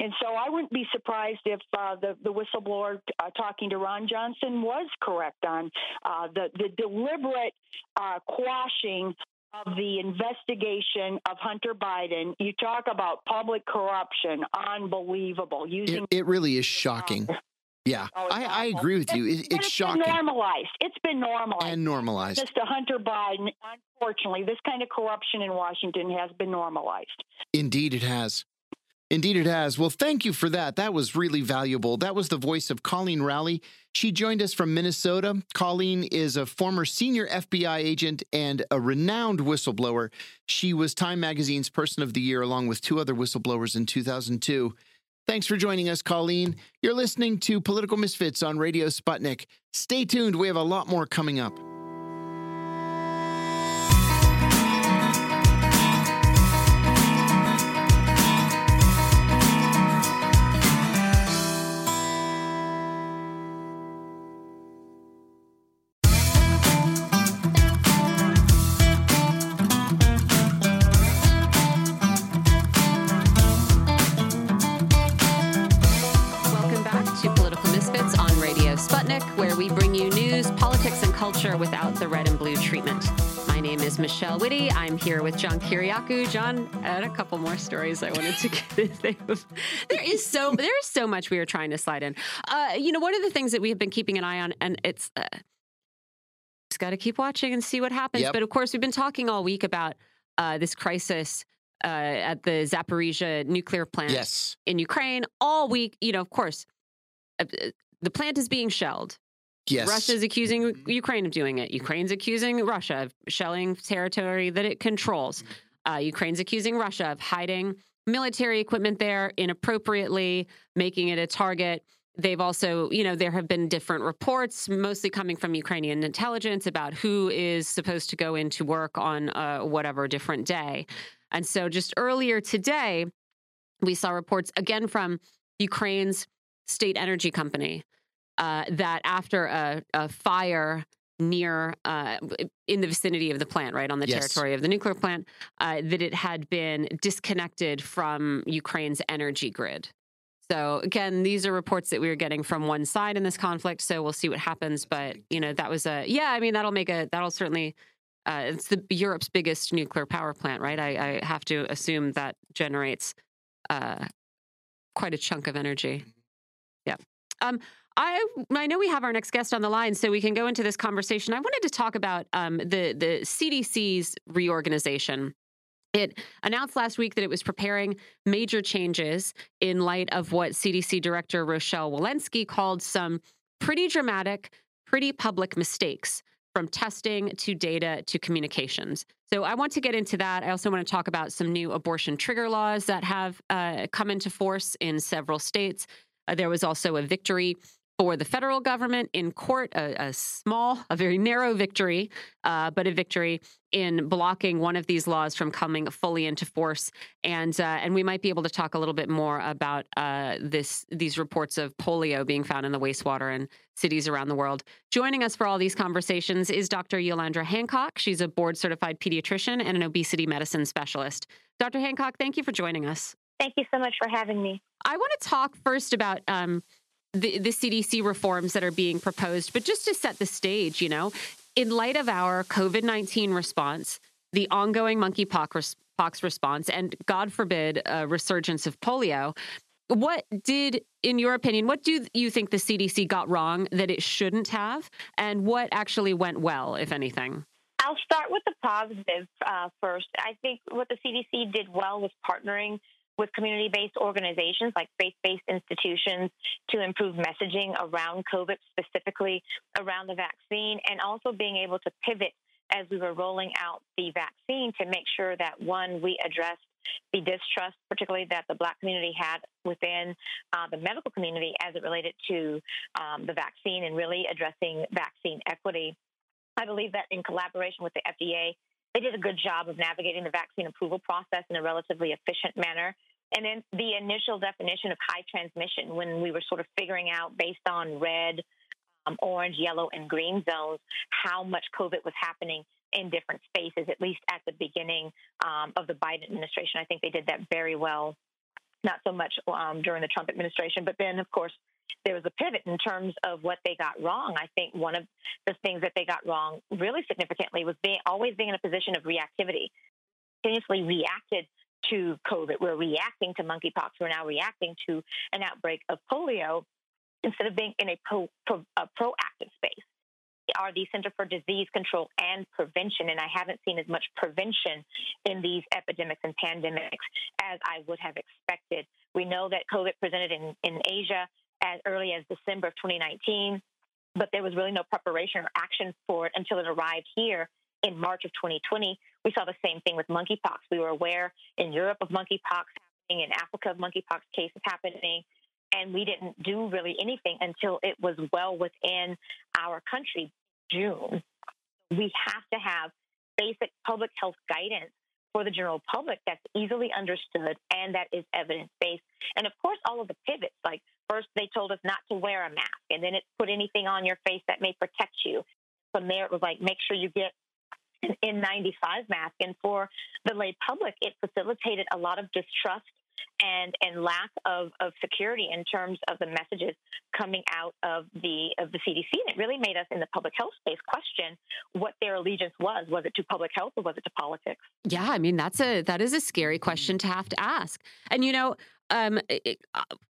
And so I wouldn't be surprised if uh, the, the whistleblower uh, talking to Ron Johnson was correct on uh, the, the deliberate uh, quashing of the investigation of Hunter Biden. You talk about public corruption, unbelievable.
It,
Using
it really is shocking. Yeah,
Oh,
I, I agree with you. It,
But
it's
been normalized. It's been normalized.
and normalized.
Mr. Hunter Biden, unfortunately, this kind of corruption in Washington has been normalized.
Indeed, it has. Indeed, it has. Well, thank you for that. That was really valuable. That was the voice of Coleen Rowley. She joined us from Minnesota. Coleen is a former senior FBI agent and a renowned whistleblower. She was Time Magazine's Person of the Year, along with two other whistleblowers in 2002. Thanks for joining us, Coleen. You're listening to Political Misfits on Radio Sputnik. Stay tuned. We have a lot more coming up.
Michelle Witte. I'm here with John Kiriakou. John, I had a couple more stories I wanted to (laughs) get. there is so there is so much we are trying to slide in. Uh, you know, one of the things that we have been keeping an eye on, and it's uh, just got to keep watching and see what happens.
Yep.
But of course, we've been talking all week about uh, this crisis uh, at the Zaporizhia nuclear plant
Yes.
in Ukraine all week. You know, of course, uh, uh, the plant is being shelled.
Yes.
Russia's accusing Ukraine of doing it. Ukraine's accusing Russia of shelling territory that it controls. Uh, Ukraine's accusing Russia of hiding military equipment there inappropriately, making it a target. They've also, you know, there have been different reports, mostly coming from Ukrainian intelligence, about who is supposed to go into work on uh, whatever different day. And so just earlier today, we saw reports again from Ukraine's state energy company uh, that after a, a fire near uh, in the vicinity of the plant, right on the
Yes.
territory of the nuclear plant, uh, that it had been disconnected from Ukraine's energy grid. So again, these are reports that we are getting from one side in this conflict. So we'll see what happens. But you know, that was a yeah. I mean, that'll make a that'll certainly. Uh, it's the Europe's biggest nuclear power plant, right? I, I have to assume that generates uh, quite a chunk of energy. Yeah. Um, I I know we have our next guest on the line, so we can go into this conversation. I wanted to talk about um, the the CDC's reorganization. It announced last week that it was preparing major changes in light of what CDC Director Rochelle Walensky called some pretty dramatic, pretty public mistakes from testing to data to communications. So I want to get into that. I also want to talk about some new abortion trigger laws that have uh, come into force in several states. Uh, there was also a victory for the federal government in court, a, a small, a very narrow victory, uh, but a victory in blocking one of these laws from coming fully into force. And uh, and we might be able to talk a little bit more about uh, this these reports of polio being found in the wastewater in cities around the world. Joining us for all these conversations is Dr. Yolandra Hancock. She's a board certified pediatrician and an obesity medicine specialist. Dr. Hancock, thank you for joining us.
Thank you so much for having me.
I want to talk first about um, the, the CDC reforms that are being proposed, but just to set the stage, you know, in light of our COVID 19 response, the ongoing monkeypox pox response, and God forbid, a resurgence of polio, what did, in your opinion, what do you think the CDC got wrong that it shouldn't have? And what actually went well, if anything?
I'll start with the positive uh, first. I think what the CDC did well was partnering with community based organizations like faith based institutions to improve messaging around COVID, specifically around the vaccine, and also being able to pivot as we were rolling out the vaccine to make sure that one, we addressed the distrust, particularly that the Black community had within uh, the medical community as it related to um, the vaccine and really addressing vaccine equity. I believe that in collaboration with the FDA, they did a good job of navigating the vaccine approval process in a relatively efficient manner. And then the initial definition of high transmission, when we were sort of figuring out based on red, um, orange, yellow, and green zones, how much COVID was happening in different spaces, at least at the beginning um, of the Biden administration. I think they did that very well. Not so much um, during the Trump administration, but then, of course, there was a pivot in terms of what they got wrong. I think one of the things that they got wrong really significantly was being always being in a position of reactivity. Continuously reacted to COVID. We're reacting to monkeypox. We're now reacting to an outbreak of polio instead of being in a, pro, pro, a proactive space. Are the Center for Disease Control and Prevention, and I haven't seen as much prevention in these epidemics and pandemics as I would have expected. We know that COVID presented in, in Asia as early as December of 2019, but there was really no preparation or action for it until it arrived here in March of 2020. We saw the same thing with monkeypox. We were aware in Europe of monkeypox happening, in Africa of monkeypox cases happening, and we didn't do really anything until it was well within our country, June. We have to have basic public health guidance for the general public that's easily understood and that is evidence based. And of course, all of the pivots like first they told us not to wear a mask, and then it put anything on your face that may protect you. From there, it was like make sure you get an N95 mask. And for the lay public, it facilitated a lot of distrust and and lack of, of security in terms of the messages coming out of the of the CDC. And it really made us in the public health space question what their allegiance was. Was it to public health or was it to politics?
Yeah, I mean that's a that is a scary question to have to ask. And you know, um, it,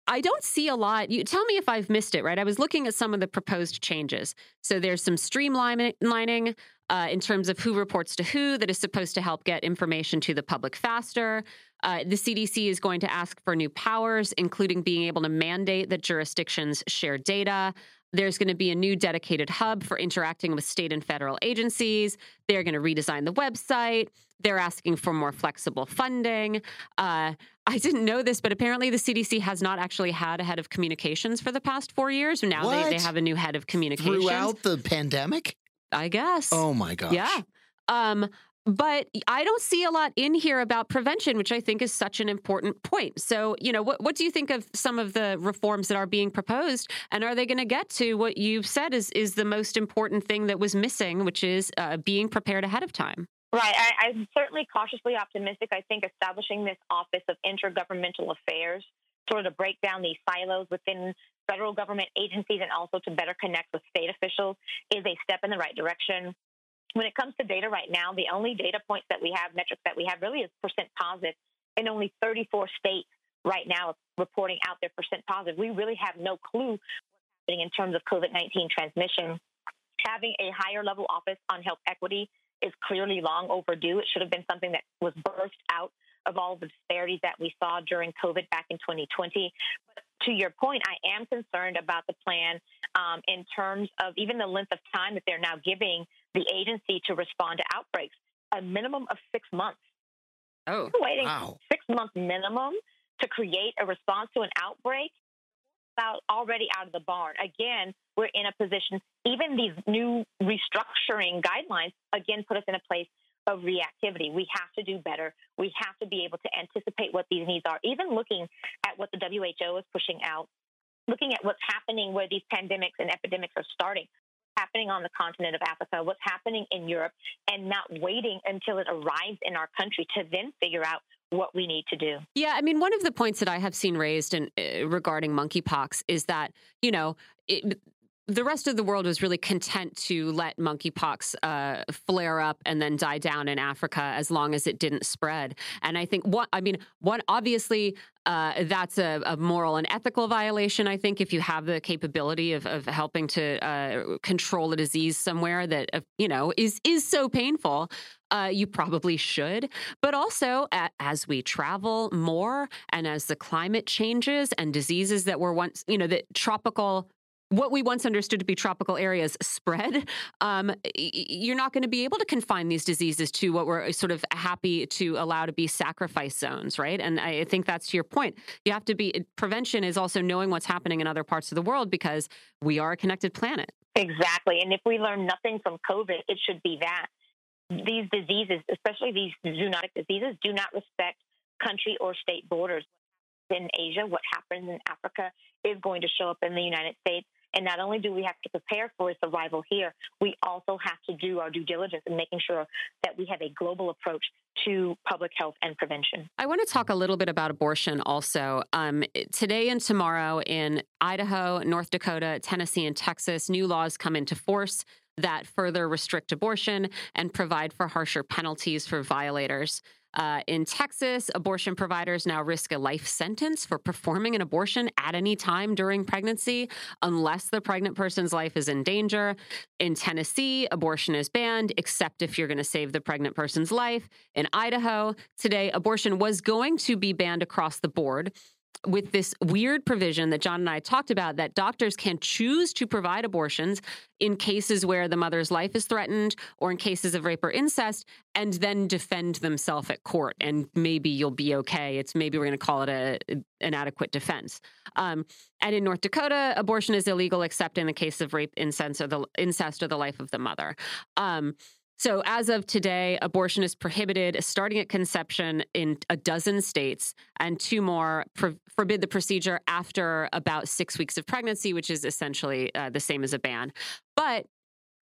I don't see a lot. You tell me if I've missed it, right? I was looking at some of the proposed changes. So there's some streamlining uh, in terms of who reports to who that is supposed to help get information to the public faster. Uh, the CDC is going to ask for new powers, including being able to mandate that jurisdictions share data. There's going to be a new dedicated hub for interacting with state and federal agencies. They're going to redesign the website. They're asking for more flexible funding. Uh, I didn't know this, but apparently the CDC has not actually had a head of communications for the past four years. Now they, they, have a new head of communications.
Throughout the pandemic?
I guess.
Oh my gosh.
Yeah. Um, but I don't see a lot in here about prevention, which I think is such an important point. So, you know, what, what do you think of some of the reforms that are being proposed? And are they going to get to what you've said is, is the most important thing that was missing, which is uh, being prepared ahead of time?
Right. I, I'm certainly cautiously optimistic. I think establishing this Office of Intergovernmental Affairs sort of to break down these silos within federal government agencies and also to better connect with state officials is a step in the right direction. When it comes to data right now, the only data points that we have, metrics that we have really is percent positive in only 34 states right now are reporting out their percent positive. We really have no clue what's happening in terms of COVID 19 transmission. Having a higher level office on health equity is clearly long overdue. It should have been something that was birthed out of all the disparities that we saw during COVID back in 2020. But to your point, I am concerned about the plan um, in terms of even the length of time that they're now giving the agency to respond to outbreaks a minimum of six months.
Oh,
waiting
wow.
six months minimum to create a response to an outbreak about already out of the barn. Again, we're in a position, even these new restructuring guidelines, again, put us in a place of reactivity. We have to do better. We have to be able to anticipate what these needs are. Even looking at what the WHO is pushing out, looking at what's happening where these pandemics and epidemics are starting, happening on the continent of Africa, what's happening in Europe, and not waiting until it arrives in our country to then figure out what we need to do.
Yeah, I mean, one of the points that I have seen raised in, uh, regarding monkeypox is that you know it, the rest of the world was really content to let monkeypox uh, flare up and then die down in Africa as long as it didn't spread. And I think what I mean, one obviously uh, that's a, a, moral and ethical violation. I think if you have the capability of, of helping to uh, control a disease somewhere that uh, you know is is so painful, uh, you probably should. But also, as we travel more and as the climate changes and diseases that were once, you know, that tropical what we once understood to be tropical areas (laughs) spread, um, you're not going to be able to confine these diseases to what we're sort of happy to allow to be sacrifice zones, right? And I think that's to your point. You have to be, prevention is also knowing what's happening in other parts of the world because we are a connected planet.
Exactly. And if we learn nothing from COVID, it should be that. These diseases, especially these zoonotic diseases, do not respect country or state borders. In Asia, what happens in Africa is going to show up in the United States and not only do we have to prepare for its arrival here, we also have to do our due diligence in making sure that we have a global approach to public health and prevention.
I want to talk a little bit about abortion also. Um, today and tomorrow in Idaho, North Dakota, Tennessee, and Texas, new laws come into force that further restrict abortion and provide for harsher penalties for violators. Uh, in Texas, abortion providers now risk a life sentence for performing an abortion at any time during pregnancy, unless the pregnant person's life is in danger. In Tennessee, abortion is banned, except if you're going to save the pregnant person's life. In Idaho, today, abortion was going to be banned across the board with this weird provision that John and I talked about that doctors can choose to provide abortions in cases where the mother's life is threatened or in cases of rape or incest and then defend themselves at court. And maybe you'll be okay. It's maybe we're going to call it a an adequate defense. Um, and in north dakota abortion is illegal except in the case of rape incest or the incest or the life of the mother. Um, so, as of today, abortion is prohibited starting at conception in a dozen states, and two more pro- forbid the procedure after about six weeks of pregnancy, which is essentially uh, the same as a ban. But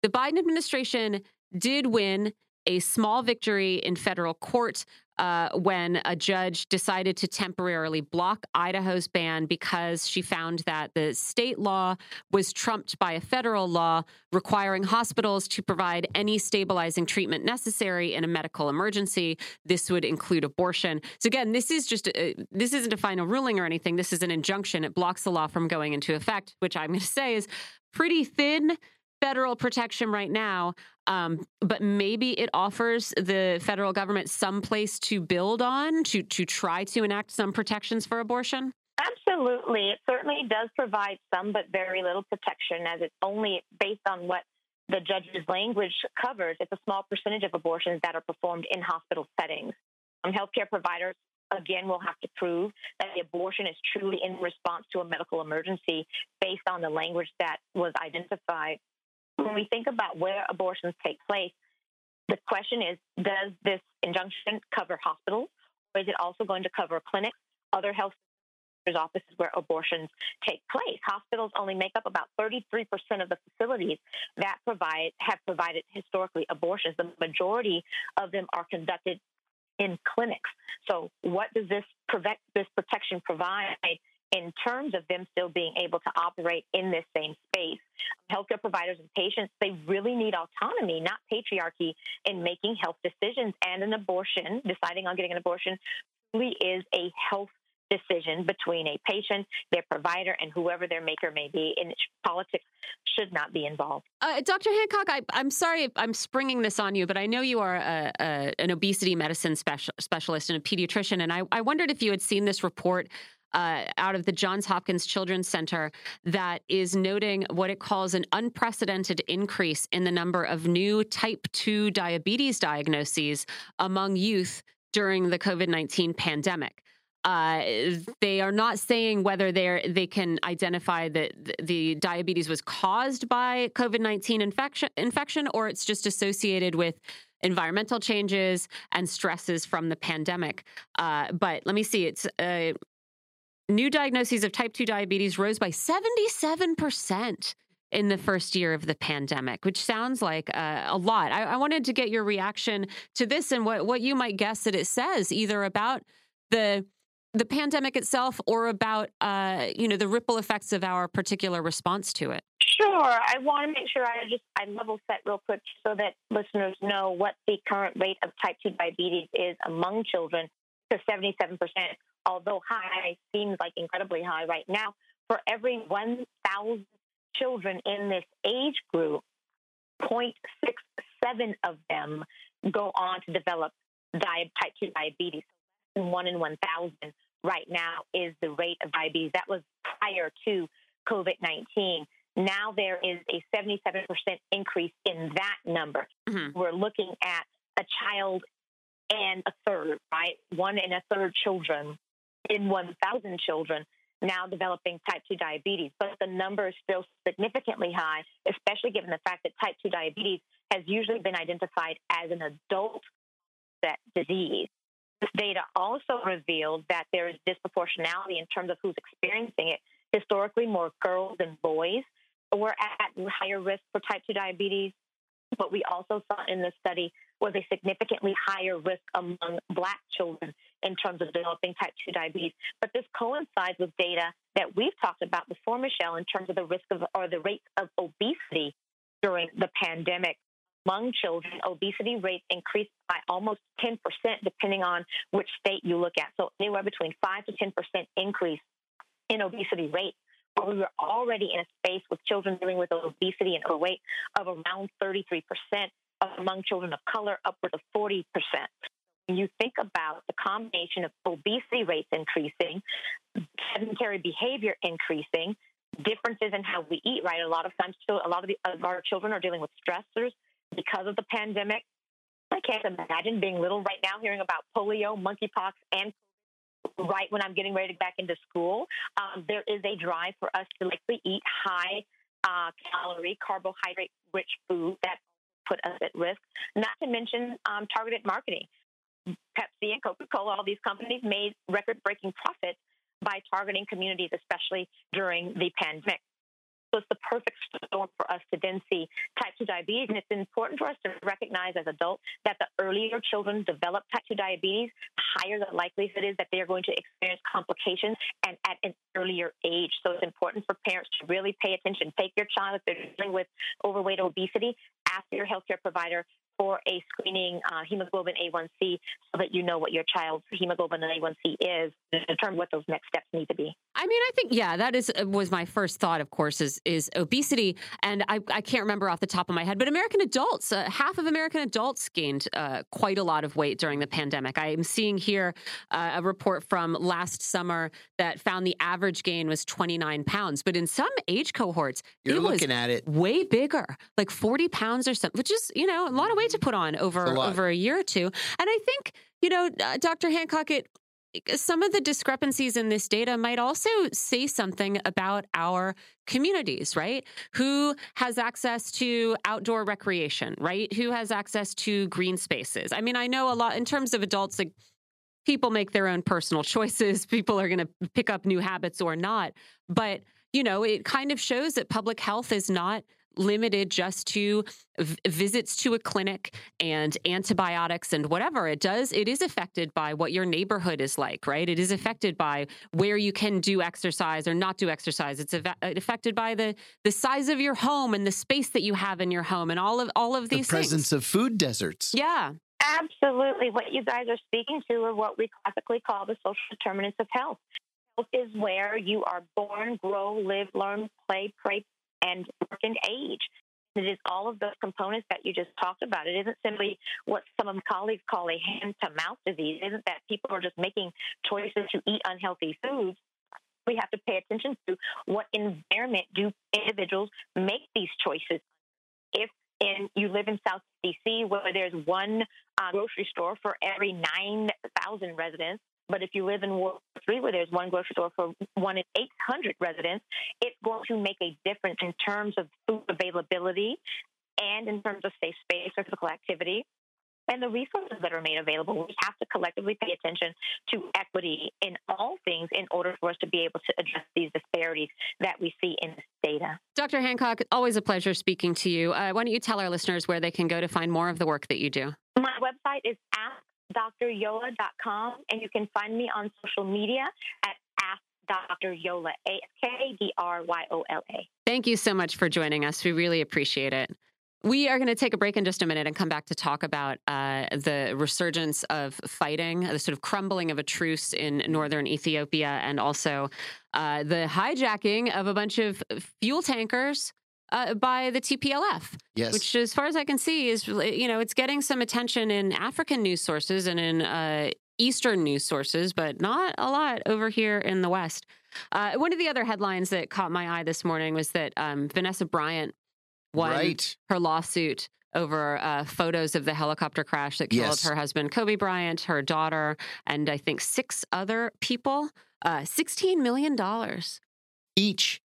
the Biden administration did win a small victory in federal court uh, when a judge decided to temporarily block Idaho's ban because she found that the state law was trumped by a federal law requiring hospitals to provide any stabilizing treatment necessary in a medical emergency. This would include abortion. So again, this is just a, this isn't a final ruling or anything. This is an injunction. It blocks the law from going into effect, which I'm going to say is pretty thin federal protection right now, um, but maybe it offers the federal government some place to build on to to try to enact some protections for abortion.
Absolutely, it certainly does provide some, but very little protection, as it's only based on what the judge's language covers. It's a small percentage of abortions that are performed in hospital settings. Um, healthcare providers again will have to prove that the abortion is truly in response to a medical emergency based on the language that was identified when we think about where abortions take place, the question is does this injunction cover hospitals or is it also going to cover clinics, other health offices where abortions take place. Hospitals only make up about 33% of the facilities that provide have provided historically abortions. The majority of them are conducted in clinics. So, what does this prevent this protection provide in terms of them still being able to operate in this same space. Healthcare providers and patients, they really need autonomy, not patriarchy, in making health decisions. And an abortion, deciding on getting an abortion, really is a health decision between a patient, their provider, and whoever their maker may be. And politics should not be involved.
Uh, Dr. Hancock, I, am sorry I'm springing this on you, but I know you are a, a, an obesity medicine special, specialist and a pediatrician, and I, I wondered if you had seen this report uh, out of the Johns Hopkins Children's Center that is noting what it calls an unprecedented increase in the number of new type 2 diabetes diagnoses among youth during the COVID 19 pandemic. Uh, they are not saying whether they they can identify that the diabetes was caused by COVID nineteen infection infection or it's just associated with environmental changes and stresses from the pandemic. Uh, but let me see, it's uh, new diagnoses of type 2 diabetes rose by 77% in the first year of the pandemic, which sounds like uh, a lot. I, I, wanted to get your reaction to this and what, what you might guess that it says, either about the the pandemic itself or about uh, you know the ripple effects of our particular response to it.
Sure. I want to make sure I just I level set real quick so that listeners know what the current rate of type 2 diabetes is among children. So 77% although high, seems like incredibly high right now. For every 1,000 children in this age group, 0.67 of them go on to develop type 2 diabetes. One in 1,000 right now is the rate of diabetes. That was prior to COVID 19. Now there is a 77% increase in that number. Mm-hmm. We're looking at a child and a third, right? One and a third children in 1,000 children now developing type 2 diabetes, but the number is still significantly high, especially given the fact that type 2 diabetes has usually been identified as an adult disease. This data also revealed that there is disproportionality in terms of who's experiencing it. Historically, more girls than boys were at higher risk for type 2 diabetes. What we also saw in this study was a significantly higher risk among Black children in terms of developing type 2 diabetes. But this coincides with data that we've talked about before, Michelle, in terms of the risk of or the rates of obesity during the pandemic. Among children, obesity rates increased by almost 10%, depending on which state you look at. So, anywhere between 5 to 10% increase in obesity rates we were already in a space with children dealing with obesity and overweight of around 33% among children of color, upwards of 40%. You think about the combination of obesity rates increasing, sedentary behavior increasing, differences in how we eat, right? A lot of times, a lot of, the, of our children are dealing with stressors because of the pandemic. I can't imagine being little right now, hearing about polio, monkeypox, and right when I'm getting ready to back into school. Um, there is a drive for us to likely eat high uh, calorie, carbohydrate rich food that put us at risk, not to mention um, targeted marketing. Pepsi and Coca Cola, all these companies made record breaking profits by targeting communities, especially during the pandemic. So it's the perfect storm for us to then see type 2 diabetes. And it's important for us to recognize as adults that the earlier children develop type 2 diabetes, the higher the likelihood is that they are going to experience complications and at an earlier age. So it's important for parents to really pay attention. Take your child if they're dealing with overweight obesity, ask your healthcare provider for a screening uh, hemoglobin A1C so that you know what your child's hemoglobin A1C is to determine what those next steps need to be.
I mean, I think yeah, that is uh, was my first thought. Of course, is is obesity, and I, I can't remember off the top of my head, but American adults, uh, half of American adults gained uh, quite a lot of weight during the pandemic. I am seeing here uh, a report from last summer that found the average gain was 29 pounds, but in some age cohorts,
You're
it
looking
was
at it
way bigger, like 40 pounds or something, which is you know a lot of weight to put on over a over a year or two. And I think you know, uh, Dr. Hancock, it some of the discrepancies in this data might also say something about our communities, right? Who has access to outdoor recreation, right? Who has access to green spaces? I mean, I know a lot in terms of adults, like people make their own personal (laughs) choices. People are going to pick up new habits or not. But, you know, it kind of shows that public health is not limited just to v- visits to a clinic and antibiotics and whatever it does it is affected by what your neighborhood is like right it is affected by where you can do exercise or not do exercise it's av- uh, affected by the the size of your home and the space that you have in your home and all of all of these
the presence
things.
of food deserts
yeah
Absolutely. What you guys are speaking to are what we classically call the social determinants of health. Health is where you are born, grow, live, learn, play, pray, and work and age. It is all of those components that you just talked about. It isn't simply what some of my colleagues call a hand to mouth disease. It isn't that people are just making choices to eat unhealthy foods. We have to pay attention to what environment do individuals make these choices. If in you live in South DC, where there's one uh, grocery store for every 9,000 residents, but if you live in World War III, where there's one grocery store for one in 800 residents, it's going to make a difference in terms of food availability and in terms of safe space or physical activity and the resources that are made available. We have to collectively pay attention to equity in all things in order for us to be able to address these disparities that we see in this data.
Dr. Hancock, always a pleasure speaking to you. Uh, why don't you tell our listeners where they can go to find more of the work that you do?
My website is askdryola.com, and you can find me on social media at Ask Dr. Yola, A S K D R Y O L A.
Thank you so much for joining us. We really appreciate it. We are going to take a break in just a minute and come back to talk about uh, the resurgence of fighting, the sort of crumbling of a truce in northern Ethiopia, and also uh, the hijacking of a bunch of fuel tankers uh, by the TPLF.
Yes.
Which, as far as I can see, is you know it's getting some attention in African news sources and in uh, Eastern news sources, but not a lot over here in the West. Uh, one of the other headlines that caught my eye this morning was that um, Vanessa Bryant won
Right.
her lawsuit over uh, photos of the helicopter crash that killed
Yes.
her husband, Kobe Bryant, her daughter, and I think six other people. Uh, $16 million.
Each.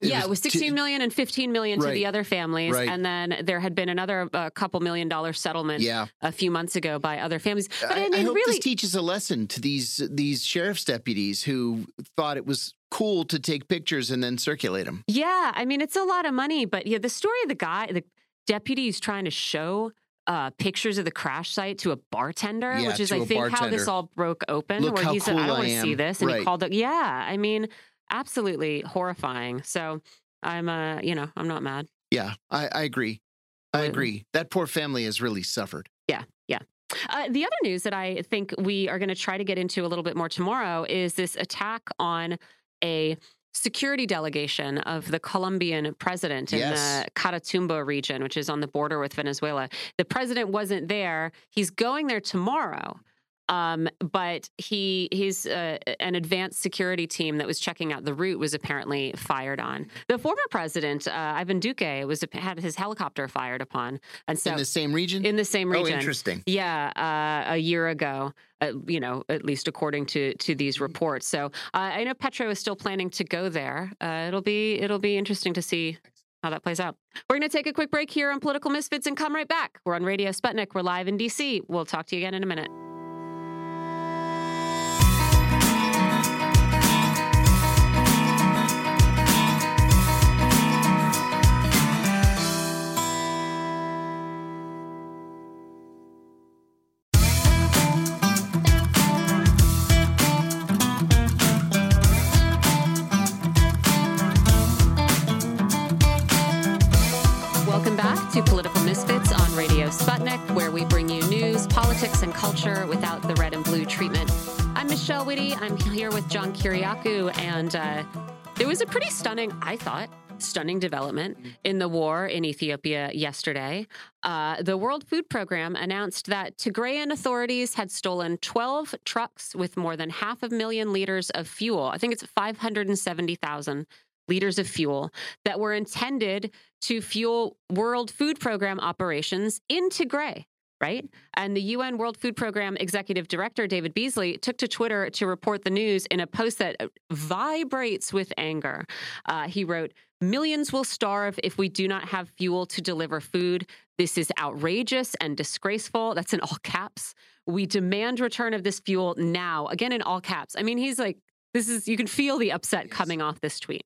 Yeah, it was
two-
16 million and 15 million to the other families.
Right.
And then there had been another uh, couple million dollar settlement
Yeah.
a few months ago by other families. But
I,
I,
I hope
really,
this teaches a lesson to these these sheriff's deputies who thought it was cool to take pictures and then circulate them.
Yeah, I mean it's a lot of money, but yeah, the story of the guy, the deputy is trying to show uh, pictures of the crash site to a bartender,
Yeah,
which is I think how this all broke open.
Look
where he said,
cool
"I don't
I
want to see this," and he called it. Yeah, I mean, absolutely horrifying. So I'm, uh, you know, I'm not mad.
Yeah, I, I agree. I agree. That poor family has really suffered.
Yeah, yeah. Uh, the other news that I think we are going to try to get into a little bit more tomorrow is this attack on a security delegation of the Colombian president in
Yes.
the Catatumbo region, which is on the border with Venezuela. The president wasn't there. He's going there tomorrow. Um, but he he's uh, an advanced security team that was checking out the route was apparently fired on. The former president uh, Ivan Duque was had his helicopter fired upon, and so
in the same region?
in the same region.
oh, interesting.
Yeah, uh, a year ago, uh, you know, at least according to to
Mm-hmm.
these reports. So uh, I know Petro is still planning to go there. Uh, it'll be it'll be interesting to see how that plays out. We're going to take a quick break here on Political Misfits and come right back. We're on Radio Sputnik. We're live in DC. We'll talk to you again in a minute. I'm here with John Kiriakou, and uh, there was a pretty stunning, I thought, stunning development in the war in Ethiopia yesterday. Uh, the World Food Program announced that Tigrayan authorities had stolen 12 trucks with more than half a million liters of fuel. I think it's 570,000 liters of fuel that were intended to fuel World Food Program operations in Tigray. Right. And the UN World Food Program Executive Director, David Beasley, took to Twitter to report the news in a post that vibrates with anger. Uh, he wrote, Millions will starve if we do not have fuel to deliver food. This is outrageous and disgraceful. That's in all caps. We demand return of this fuel now. Again, in all caps. I mean, he's like, this is, you can feel the upset coming off this tweet.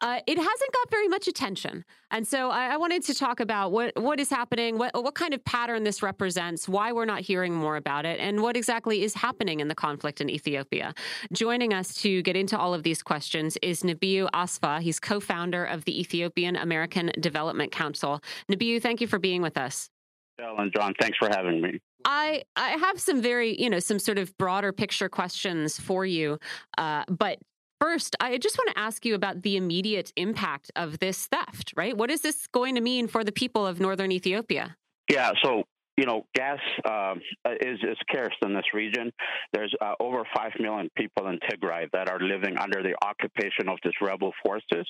Uh, it hasn't got very much attention, and so I, I wanted to talk about what what is happening, what what kind of pattern this represents, why we're not hearing more about it, and what exactly is happening in the conflict in Ethiopia. Joining us to get into all of these questions is Nebiyu Asfaw. He's co-founder of the Ethiopian American Development Council. Nabiu, thank you for being with us.
and John, thanks for having me.
I I have some very you know some sort of broader picture questions for you, uh, but first I just want to ask you about the immediate impact of this theft. Right, what is this going to mean for the people of northern Ethiopia?
Yeah, so you know, gas uh, is, is scarce in this region. There's uh, over 5 million people in Tigray that are living under the occupation of these rebel forces,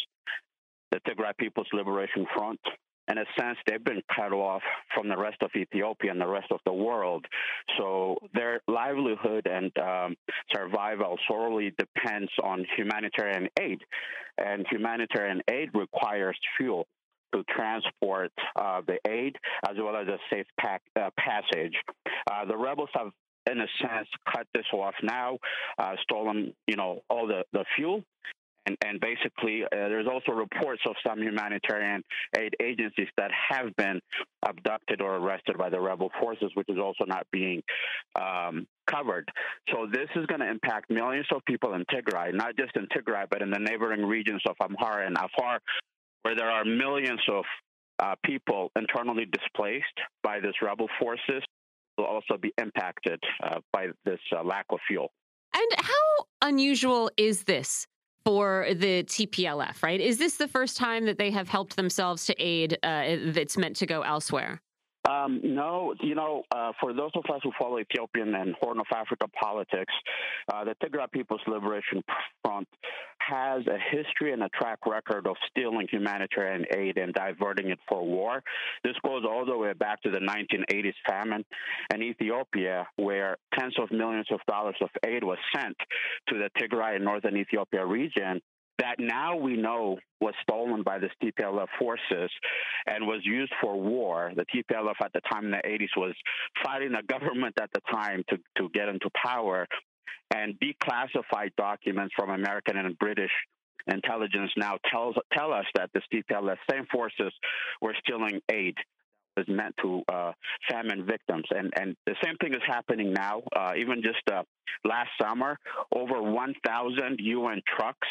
the Tigray People's Liberation Front in a sense, they've been cut off from the rest of Ethiopia and the rest of the world. So their livelihood and um, survival solely depends on humanitarian aid. And humanitarian aid requires fuel to transport uh, the aid as well as a safe pack, uh, passage. Uh, the rebels have in a sense, cut this off now, uh, stolen, you know, all the, the fuel, and, and basically, uh, there's also reports of some humanitarian aid agencies that have been abducted or arrested by the rebel forces, which is also not being um, covered. So this is going to impact millions of people in Tigray, not just in Tigray, but in the neighboring regions of Amhara and Afar, where there are millions of uh, people internally displaced by this rebel forces will also be impacted uh, by this uh, lack of fuel.
And how unusual is this for the TPLF, right? Is this the first time that they have helped themselves to aid uh, that's meant to go elsewhere?
Um, no, you know, uh, for those of us who follow Ethiopian and Horn of Africa politics, uh, the Tigray People's Liberation Front has a history and a track record of stealing humanitarian aid and diverting it for war. This goes all the way back to the 1980s famine in Ethiopia, where tens of millions of dollars of aid was sent to the Tigray and northern Ethiopia region that now we know was stolen by the TPLF forces and was used for war. The TPLF at the time in the 80s was fighting the government at the time to, to get into power and declassified documents from American and British intelligence now tells tell us that the TPLF same forces were stealing aid is meant to uh, famine victims. And, and the same thing is happening now. Uh, even just uh, last summer, over 1,000 UN trucks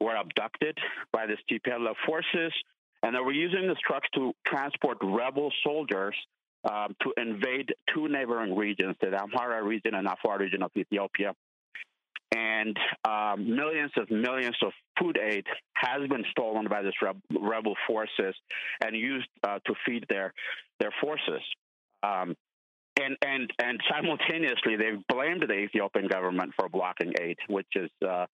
were abducted by the TPLF forces, and they were using these trucks to transport rebel soldiers um, to invade two neighboring regions, the Amhara region and Afar region of Ethiopia and um, millions of millions of food aid has been stolen by these rebel forces and used uh, to feed their their forces. Um, and and and simultaneously, they've blamed the Ethiopian government for blocking aid, which is uh,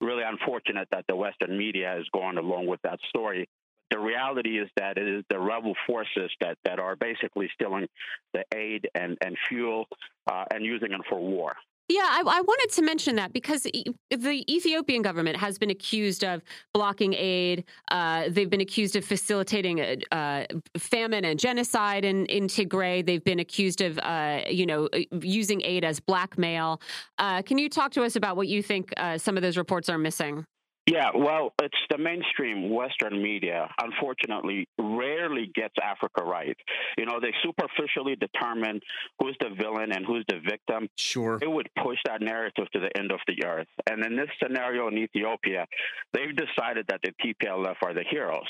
really unfortunate that the Western media has gone along with that story. The reality is that it is the rebel forces that, that are basically stealing the aid and, and fuel uh, and using it for war.
Yeah, I, I, wanted to mention that because the Ethiopian government has been accused of blocking aid. Uh, they've been accused of facilitating a, uh, famine and genocide in, in Tigray. They've been accused of, uh, you know, uh, using aid as blackmail. Uh, can you talk to us about what you think uh, some of those reports are missing?
Yeah, well, it's the mainstream Western media, unfortunately, rarely gets Africa right. You know, they superficially determine who's the villain and who's the victim.
Sure.
It would push that narrative to the end of the earth. And in this scenario in Ethiopia, they've decided that the TPLF are the heroes.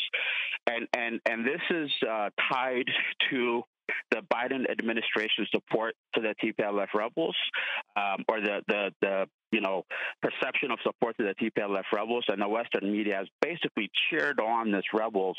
And, and, and this is uh, tied to the Biden administration support to the TPLF rebels, um, or the, the the you know perception of support to the TPLF rebels, and the Western media has basically cheered on these rebels.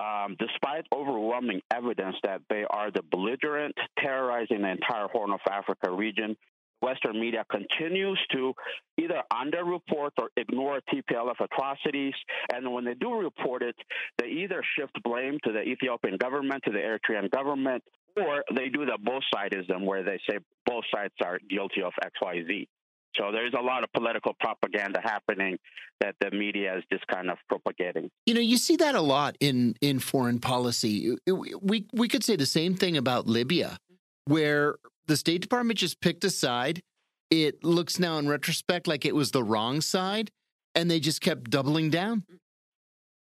Um, despite overwhelming evidence that they are the belligerent, terrorizing the entire Horn of Africa region, Western media continues to either underreport or ignore TPLF atrocities. And when they do report it, they either shift blame to the Ethiopian government, to the Eritrean government, or they do the both sidism where they say both sides are guilty of XYZ. So there's a lot of political propaganda happening that the media is just kind of propagating.
You know, you see that a lot in in foreign policy. We we could say the same thing about Libya, where the State Department just picked a side. It looks now in retrospect like it was the wrong side, and they just kept doubling down.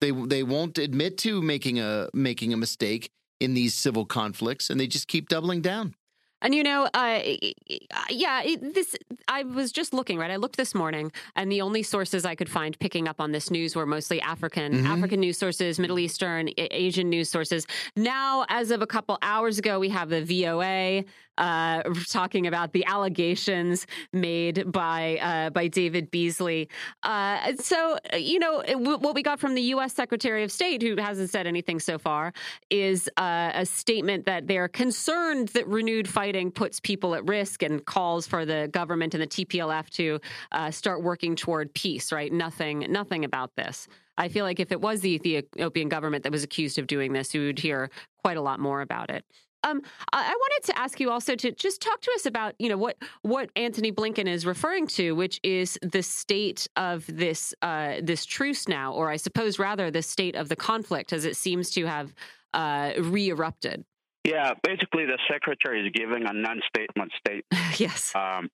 They they won't admit to making a making a mistake in these civil conflicts, and they just keep doubling down.
And you know, uh, yeah, this I was just looking right. I looked this morning, and the only sources I could find picking up on this news were mostly African, mm-hmm. African news sources, Middle Eastern, Asian news sources. Now, as of a couple hours ago, we have the VOA uh, talking about the allegations made by uh, by David Beasley. Uh, so, you know, what we got from the U.S. Secretary of State, who hasn't said anything so far, is uh, a statement that they're concerned that renewed fighting puts people at risk and calls for the government and the TPLF to uh, start working toward peace. Right? Nothing, nothing about this. I feel like if it was the Ethiopian government that was accused of doing this, we would hear quite a lot more about it. Um, I wanted to ask you also to just talk to us about, you know, what what Antony Blinken is referring to, which is the state of this uh, this truce now, or I suppose rather the state of the conflict, as it seems to have uh, re-erupted.
Yeah, basically, the secretary is giving a non-statement statement. (laughs)
yes. Um,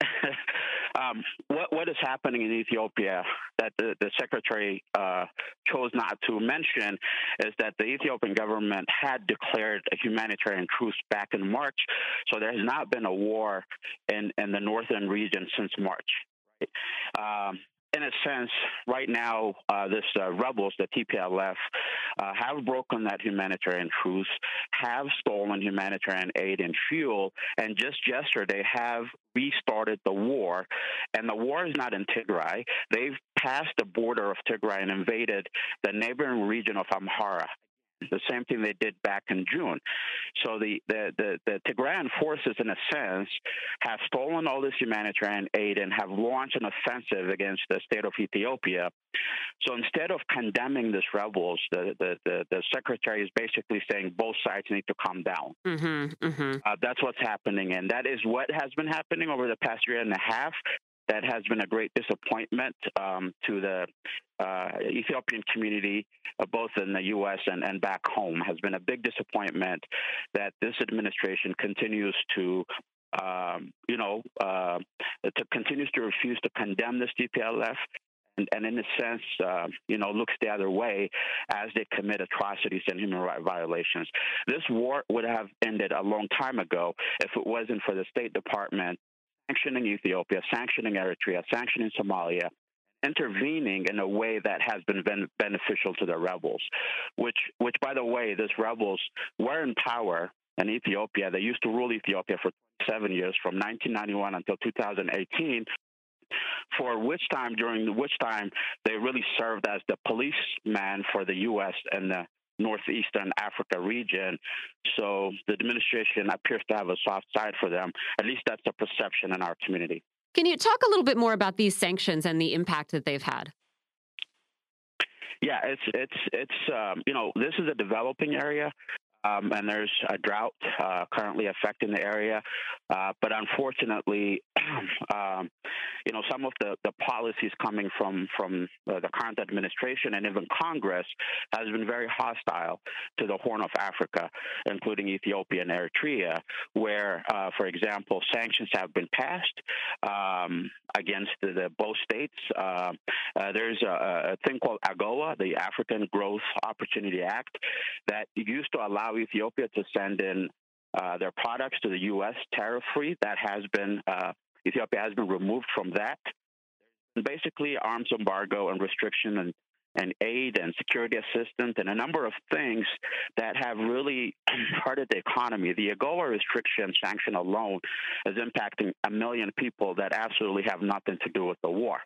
(laughs)
um, what what is happening in Ethiopia that the, the secretary uh, chose not to mention is that the Ethiopian government had declared a humanitarian truce back in March, so there has not been a war in in the northern region since March. Um, in a sense, right now, uh, this uh, rebels, the TPLF, uh, have broken that humanitarian truce, have stolen humanitarian aid and fuel, and just yesterday have restarted the war. And the war is not in Tigray. They've passed the border of Tigray and invaded the neighboring region of Amhara the same thing they did back in June. So the, the, the, the Tigrayan forces, in a sense, have stolen all this humanitarian aid and have launched an offensive against the state of Ethiopia. So instead of condemning these rebels, the, the, the, the secretary is basically saying both sides need to calm down. Mm-hmm, mm-hmm. Uh, that's what's happening. And that is what has been happening over the past year and a half that has been a great disappointment um, to the uh, Ethiopian community, uh, both in the U.S. And, and back home, has been a big disappointment that this administration continues to um, you know, uh, to continues to refuse to condemn this TPLF. and, and, in a sense, uh, you know, looks the other way as they commit atrocities and human rights violations. This war would have ended a long time ago if it wasn't for the State Department sanctioning Ethiopia, sanctioning Eritrea, sanctioning Somalia, intervening in a way that has been ben- beneficial to the rebels, which, which, by the way, these rebels were in power in Ethiopia. They used to rule Ethiopia for seven years, from 1991 until 2018. For which time, during which time, they really served as the policeman for the U.S. and the northeastern Africa region. So the administration appears to have a soft side for them. At least that's the perception in our community.
Can you talk a little bit more about these sanctions and the impact that they've had?
Yeah, it's it's it's um, you know this is a developing area. Um, and there's a drought uh, currently affecting the area. Uh, but unfortunately, (clears throat) um, you know, some of the, the policies coming from from uh, the current administration and even Congress has been very hostile to the Horn of Africa, including Ethiopia and Eritrea, where, uh, for example, sanctions have been passed um, against the, the, both states. Uh, uh, there's a, a thing called AGOA, the African Growth Opportunity Act, that used to allow Ethiopia to send in uh, their products to the U.S. tariff free. That has been uh, Ethiopia has been removed from that. And basically, arms embargo and restriction and and aid and security assistance and a number of things that have really (clears throat) hurted the economy. The AGOA restriction sanction alone is impacting a million people that absolutely have nothing to do with the war.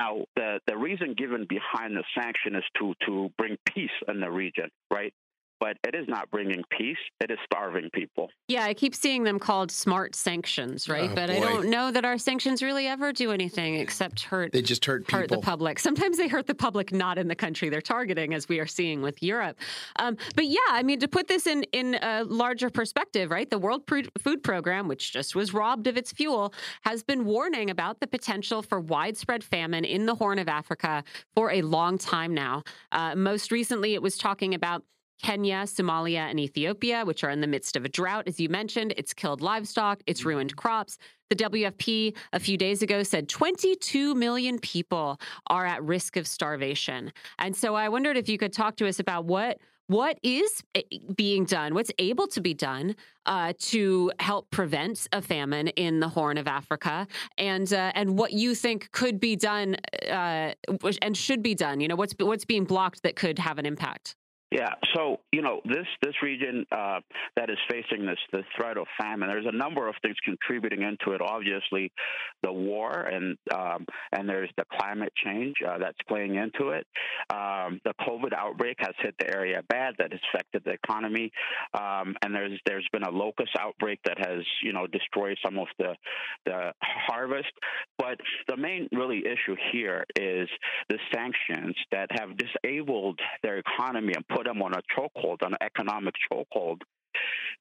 Now, the, the reason given behind the sanction is to, to bring peace in the region, right? But it is not bringing peace. It is starving people.
Yeah, I keep seeing them called smart sanctions, right? Oh, but boy. I don't know that our sanctions really ever do anything except hurt.
They just hurt people.
hurt the public. Sometimes they hurt the public not in the country they're targeting, as we are seeing with Europe. Um, but yeah, I mean, to put this in in a larger perspective, right? The World Food Program, which just was robbed of its fuel, has been warning about the potential for widespread famine in the Horn of Africa for a long time now. Uh, most recently, it was talking about Kenya, Somalia, and Ethiopia, which are in the midst of a drought, as you mentioned. It's killed livestock, it's mm-hmm. ruined crops. The WFP a few days ago said 22 million people are at risk of starvation. And so I wondered if you could talk to us about what what is eh, being done, what's able to be done uh, to help prevent a famine in the Horn of Africa, and uh, and what you think could be done uh, and should be done. You know, what's what's being blocked that could have an impact.
Yeah, so you know this this region uh, that is facing this the threat of famine. There's a number of things contributing into it. Obviously, the war and um, and there's the climate change uh, that's playing into it. Um, the COVID outbreak has hit the area bad. That has affected the economy, um, and there's there's been a locust outbreak that has you know destroyed some of the the harvest. But the main really issue here is the sanctions that have disabled their economy and put them on a chokehold, an economic chokehold,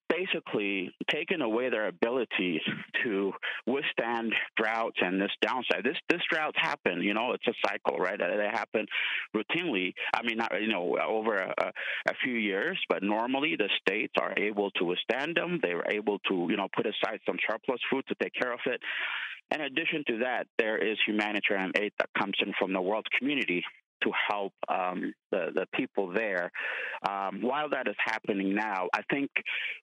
basically taking away their ability to withstand droughts and this downside. This this droughts happen, you know, it's a cycle, right? They happen routinely. I mean, not you know over a, a few years, but normally the states are able to withstand them. They are able to you know put aside some surplus food to take care of it. In addition to that, there is humanitarian aid that comes in from the world community to help um, the, the people there. Um, while that is happening now, I think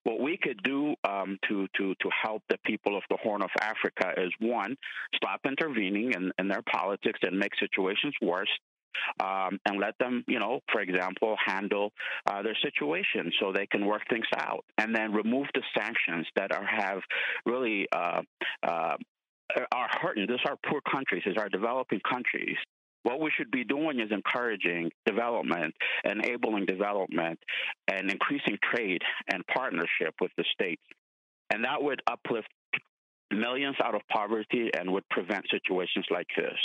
what we could do um, to, to, to help the people of the Horn of Africa is one, stop intervening in, in their politics and make situations worse. Um, and let them, you know, for example, handle uh, their situation so they can work things out, and then remove the sanctions that are have really uh, uh, are hurting. These are poor countries, these are developing countries, what we should be doing is encouraging development, enabling development, and increasing trade and partnership with the states. And that would uplift millions out of poverty and would prevent situations like this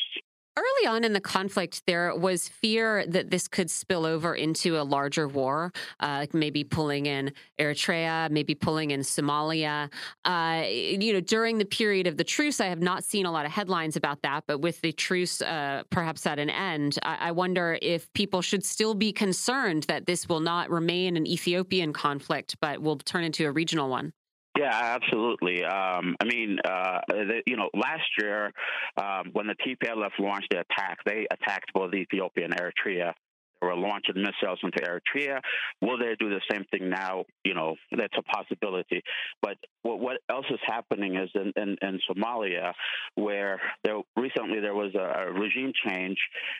early on in the conflict, there was fear that this could spill over into a larger war, uh, maybe pulling in Eritrea, maybe pulling in Somalia. Uh, you know, during the period of the truce, I have not seen a lot of headlines about that, but with the truce uh, perhaps at an end, I-, I wonder if people should still be concerned that this will not remain an Ethiopian conflict, but will turn into a regional one.
Yeah, absolutely. Um, I mean, uh, the, you know, last year um, when the TPLF launched the attack, they attacked both Ethiopia and Eritrea. They were launching missiles into Eritrea. Will they do the same thing now? You know, that's a possibility. But what, what else is happening is in, in, in Somalia, where there recently there was a, a regime change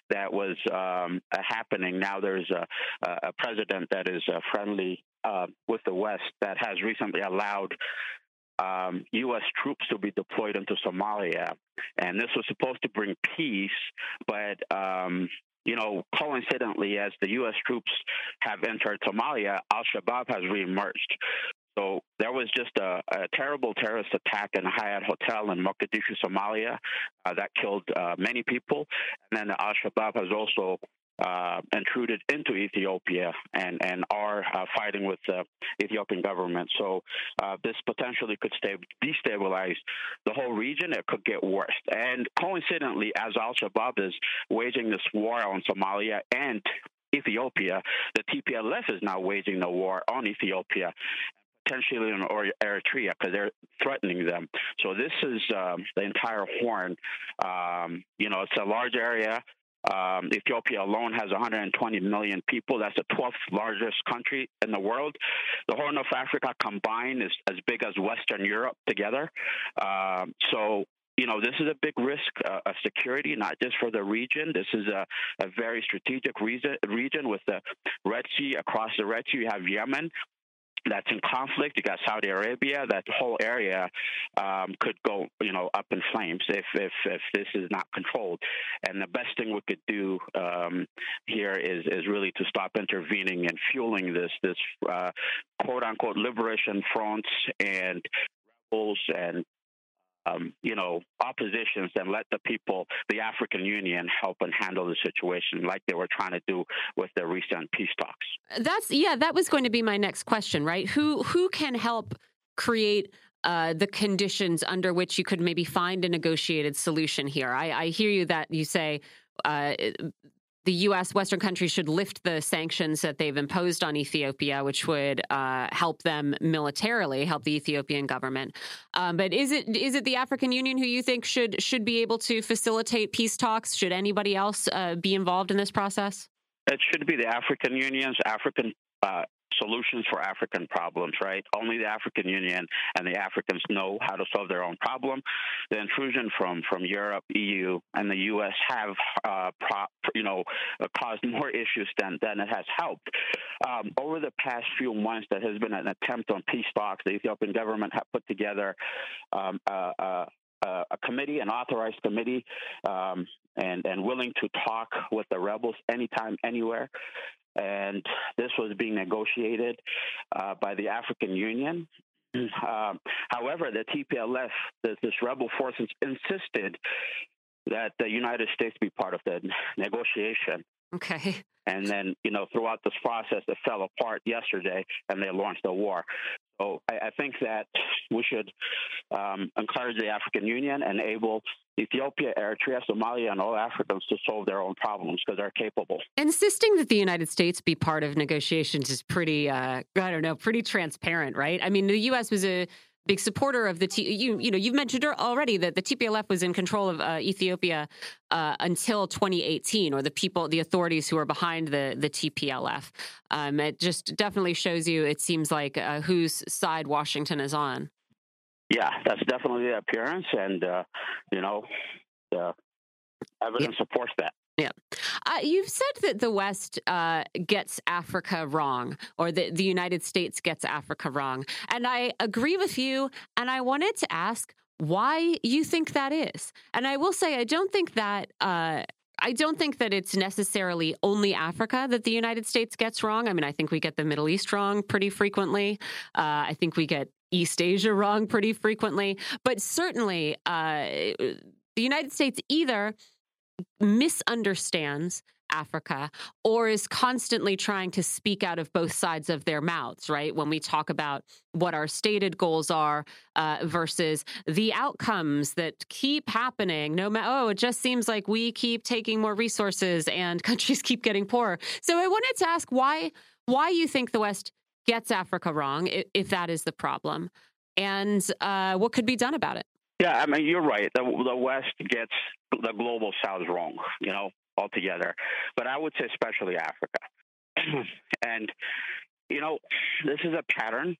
that was um, happening. Now there's a, a president that is uh, friendly uh, with the West that has recently allowed um, U.S. troops to be deployed into Somalia, and this was supposed to bring peace, but um, you know, coincidentally, as the U.S. troops have entered Somalia, Al Shabaab has reemerged. So there was just a, a, terrible terrorist attack in a Hyatt hotel in Mogadishu, Somalia, uh, that killed uh, many people. And then Al Shabaab has also uh, intruded into Ethiopia and and are uh, fighting with the Ethiopian government. So uh, this potentially could stay, destabilize the whole region. It could get worse. And coincidentally, as Al Shabaab is waging this war on Somalia and Ethiopia, the TPLF is now waging the war on Ethiopia potentially in Eritrea because they're threatening them. So this is um, the entire Horn. Um, you know, it's a large area. Um, Ethiopia alone has 120 million people. That's the 12th largest country in the world. The Horn of Africa combined is as big as Western Europe together. Um, so you know, this is a big risk uh, of security, not just for the region. This is a, a very strategic region, region with the Red Sea. Across the Red Sea, you have Yemen, that's in conflict. You got Saudi Arabia. That whole area um, could go, you know, up in flames if, if if this is not controlled. And the best thing we could do um, here is is really to stop intervening and fueling this this uh, quote unquote liberation fronts and rebels and um, you know, oppositions and let the people, the African Union, help and handle the situation like they were trying to do with the recent peace talks.
That's yeah, that was going to be my next question, right? Who who can help create uh, the conditions under which you could maybe find a negotiated solution here? I, I hear you that you say uh, the U.S. Western countries should lift the sanctions that they've imposed on Ethiopia, which would uh, help them militarily, help the Ethiopian government. Um, but is it is it the African Union who you think should should be able to facilitate peace talks? Should anybody else uh, be involved in this process?
It should be the African Union's African uh, solutions for African problems, right? Only the African Union and the Africans know how to solve their own problem. The intrusion from from Europe, EU, and the U.S. have, uh, pro, you know, uh, caused more issues than than it has helped. Um, over the past few months, there has been an attempt on peace talks. The Ethiopian government have put together um, uh, uh, a committee, an authorized committee, um, and and willing to talk with the rebels anytime, anywhere and this was being negotiated uh, by the African Union. Um, however, the TPLF, this, this rebel force, insisted that the United States be part of the negotiation.
Okay.
And then, you know, throughout this process, it fell apart yesterday, and they launched a war. So I, I think that we should um, encourage the African Union, enable Ethiopia, Eritrea, Somalia, and all Africans to solve their own problems because they're capable.
Insisting that the United States be part of negotiations is pretty, uh, I don't know, pretty transparent, right? I mean, the U.S. was a big supporter of the T. You you know you've mentioned already that the TPLF was in control of uh, Ethiopia uh, until 2018, or the people, the authorities who are behind the the TPLF. Um, it just definitely shows you. It seems like uh, whose side Washington is on.
Yeah, that's definitely the appearance, and uh, you know, the evidence supports that.
Yeah. Uh, you've said that the West uh, gets Africa wrong, or that the United States gets Africa wrong. And I agree with you. And I wanted to ask why you think that is. And I will say, I don't think that. Uh, I don't think that it's necessarily only Africa that the United States gets wrong. I mean, I think we get the Middle East wrong pretty frequently. Uh, I think we get East Asia wrong pretty frequently. But certainly, uh, the United States either misunderstands Africa or is constantly trying to speak out of both sides of their mouths, right? When we talk about what our stated goals are uh, versus the outcomes that keep happening, no matter, oh, it just seems like we keep taking more resources and (laughs) countries keep getting poorer. So I wanted to ask why, why you think the West gets Africa wrong, if, that is the problem, and uh, what could be done about it.
Yeah, I mean, you're right. The, the West gets the global South wrong, you know, altogether. But I would say especially Africa. (clears throat) and, you know, this is a pattern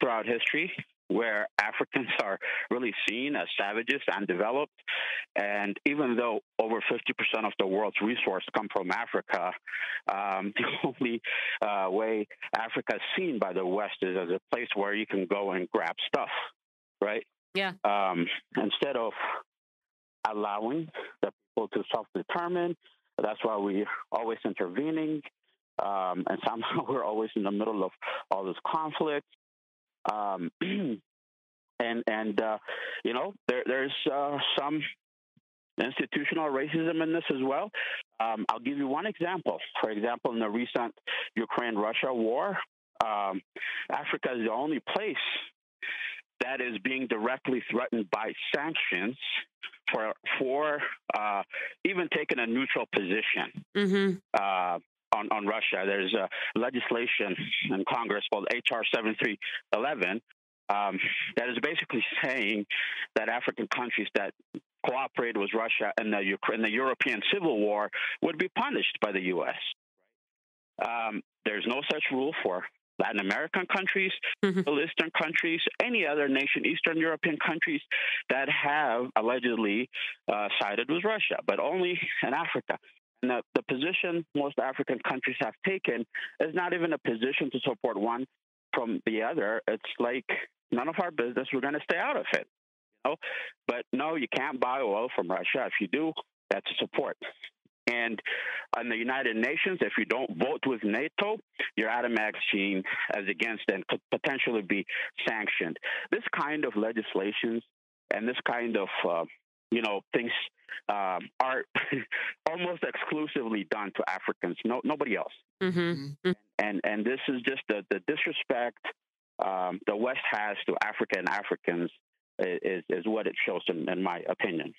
throughout history where Africans (laughs) are really seen as savages and developed. And even though over 50% of the world's resources come from Africa, um, (laughs) the only uh, way Africa is seen by the West is as a place where you can go and grab stuff, right?
Yeah.
Um, instead of allowing the people to self-determine, that's why we're always intervening, um, and (laughs) somehow we're always in the middle of all this conflict. Um, (clears throat) and and uh, you know there, there's uh, some institutional racism in this as well. Um, I'll give you one example. For example, in the recent Ukraine-Russia war, um, Africa is the only place that is being directly threatened by sanctions for for uh, even taking a neutral position mm-hmm. uh, on on Russia. There's a legislation in Congress called HR 7311 um, that is basically saying that African countries that cooperated with Russia in the Ukraine, the European Civil War would be punished by the U.S. Um, there's no such rule for Latin American countries, mm-hmm. Middle Eastern countries, any other nation, Eastern European countries that have allegedly uh, sided with Russia, but only in Africa. The, the position most African countries have taken is not even a position to support one from the other. It's like none of our business. We're going to stay out of it. You know? But no, you can't buy oil from Russia. If you do, that's a support. And on the United Nations, if you don't vote with NATO, you're magazine as against and could potentially be sanctioned. This kind of legislations and this kind of uh, you know things um, are (laughs) almost exclusively done to Africans. No, nobody else. Mm-hmm. mm-hmm. And and this is just the, the disrespect um, the West has to Africa and Africans is, is what it shows, in, in my opinion.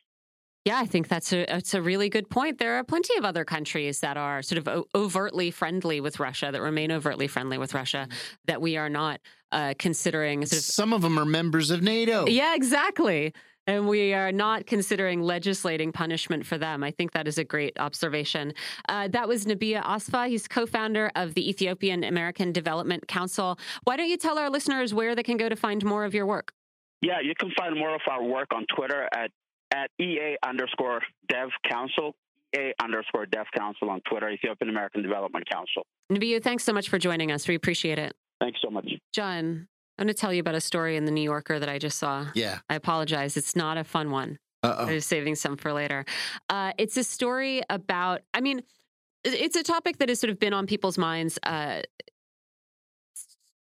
Yeah, I think that's a that's a really good point. There are plenty of other countries that are sort of overtly friendly with Russia, that remain overtly friendly with Russia, mm-hmm. that we are not uh, considering. Sort of,
Some of them are members of NATO.
Yeah, exactly. And we are not considering legislating punishment for them. I think that is a great observation. Uh, that was Nebiyu Asfaw. He's co founder of the Ethiopian American Development Council. Why don't you tell our listeners where they can go to find more of your work?
Yeah, you can find more of our work on Twitter at, at EA underscore Dev Council. EA underscore Dev Council on Twitter, Ethiopian American Development Council.
Nabia, thanks so much for joining us. We appreciate it.
Thanks so much.
John, I'm going to tell you about a story in the New Yorker that I just saw.
Yeah.
I apologize. It's not a fun one.
Uh
I'm saving some for later. Uh, it's a story about, I mean, it's a topic that has sort of been on people's minds. Uh,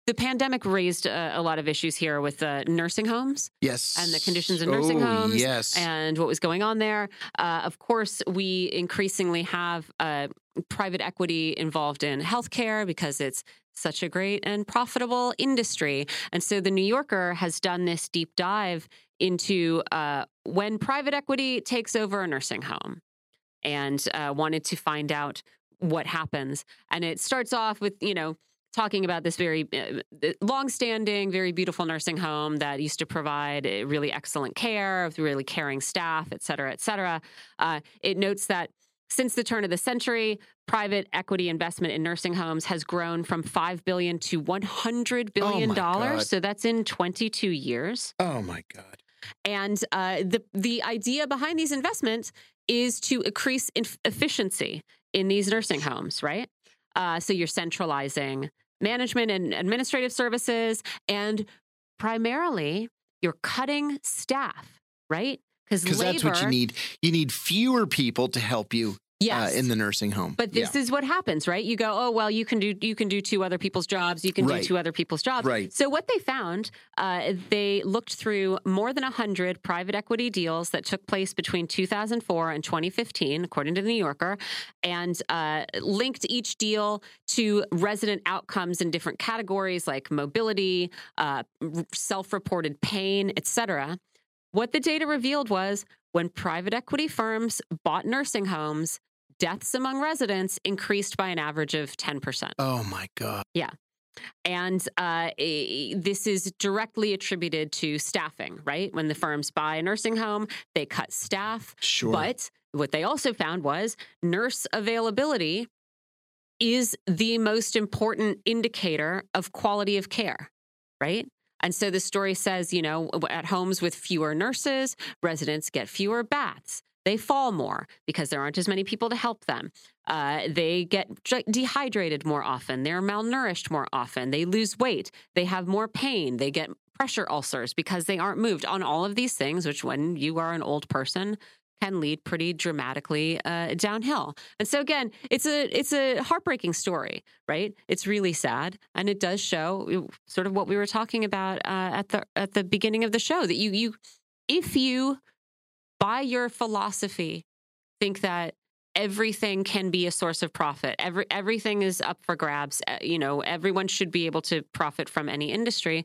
the pandemic raised a, a, lot of issues here with uh, nursing homes.
Yes.
And the conditions in nursing
oh,
homes.
Yes.
And what was going on there. Uh, of course, we increasingly have uh, private equity involved in healthcare because it's such a great and profitable industry. And so the New Yorker has done this deep dive into uh, when private equity takes over a nursing home and uh, wanted to find out what happens. And it starts off with, you know, talking about this very uh, long-standing, very beautiful nursing home that used to provide uh, really excellent care, with really caring staff, et cetera, et cetera. Uh, it notes that since the turn of the century, private equity investment in nursing homes has grown from five billion to one hundred billion dollars.
Oh
so that's in twenty-two years.
Oh my god!
And uh, the the idea behind these investments is to increase efficiency in these nursing homes, right? Uh, so you're centralizing management and administrative services, and primarily you're cutting staff, right?
Because that's what you need. You need fewer people to help you
yes.
Uh, in the nursing home.
But this yeah. is what happens, right? You go, oh well, you can do you can do two other people's jobs. You can
right.
do two other people's jobs.
Right.
So what they found, uh, they looked through more than hundred private equity deals that took place between 2004 and 2015, according to the New Yorker, and uh, linked each deal to resident outcomes in different categories like mobility, uh, self-reported pain, etc. What the data revealed was when private equity firms bought nursing homes, deaths among residents increased by an average of 10%.
Oh my God.
Yeah. And uh, this is directly attributed to staffing, right? When the firms buy a nursing home, they cut staff.
Sure.
But what they also found was nurse availability is the most important indicator of quality of care, right? And so the story says, you know, at homes with fewer nurses, residents get fewer baths. They fall more because there aren't as many people to help them. Uh, they get dehydrated more often. They're malnourished more often. They lose weight. They have more pain. They get pressure ulcers because they aren't moved on all of these things, which when you are an old person, can lead pretty dramatically uh, downhill. And so again, it's a it's a heartbreaking story, right? It's really sad, and it does show sort of what we were talking about uh, at the at the beginning of the show that you you if you by your philosophy think that everything can be a source of profit every everything is up for grabs uh, you know everyone should be able to profit from any industry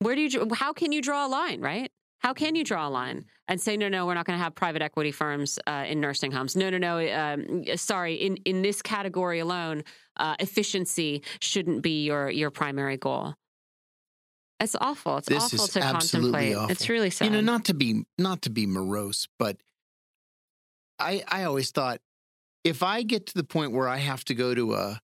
where do you how can you draw a line right how can you draw a line and say, no, no, we're not going to have private equity firms uh, in nursing homes? No, no, no. Um, sorry, in, in this category alone, uh, efficiency shouldn't be your your primary goal. It's awful. It's
this
awful to
contemplate.
Awful. It's really sad.
You know, not to be not to be morose, but I I always thought if I get to the point where I have to go to a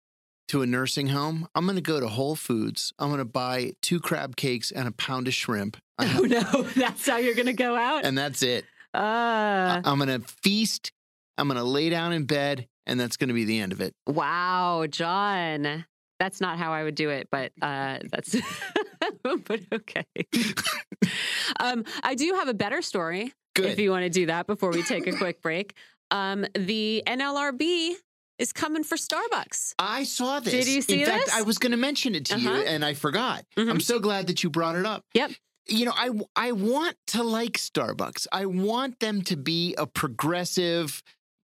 to a nursing home, I'm going to go to Whole Foods. I'm going to buy two crab cakes and a pound of shrimp. (laughs)
Oh no, (laughs) that's how you're going to go out,
and that's it.
Uh,
I'm going to feast. I'm going to lay down in bed, and that's going to be the end of it.
Wow, John, that's not how I would do it, but uh, that's. (laughs) (laughs) but okay. um, I do have a better story.
Good.
If you want to do that before we take a quick break. Um, the NLRB is coming for Starbucks.
I saw this.
Did you see
In fact,
this?
I was going to mention it to
Uh-huh.
you, and I forgot.
Mhm.
I'm so glad that you brought it up.
Yep.
You know, I I want to like Starbucks. I want them to be a progressive,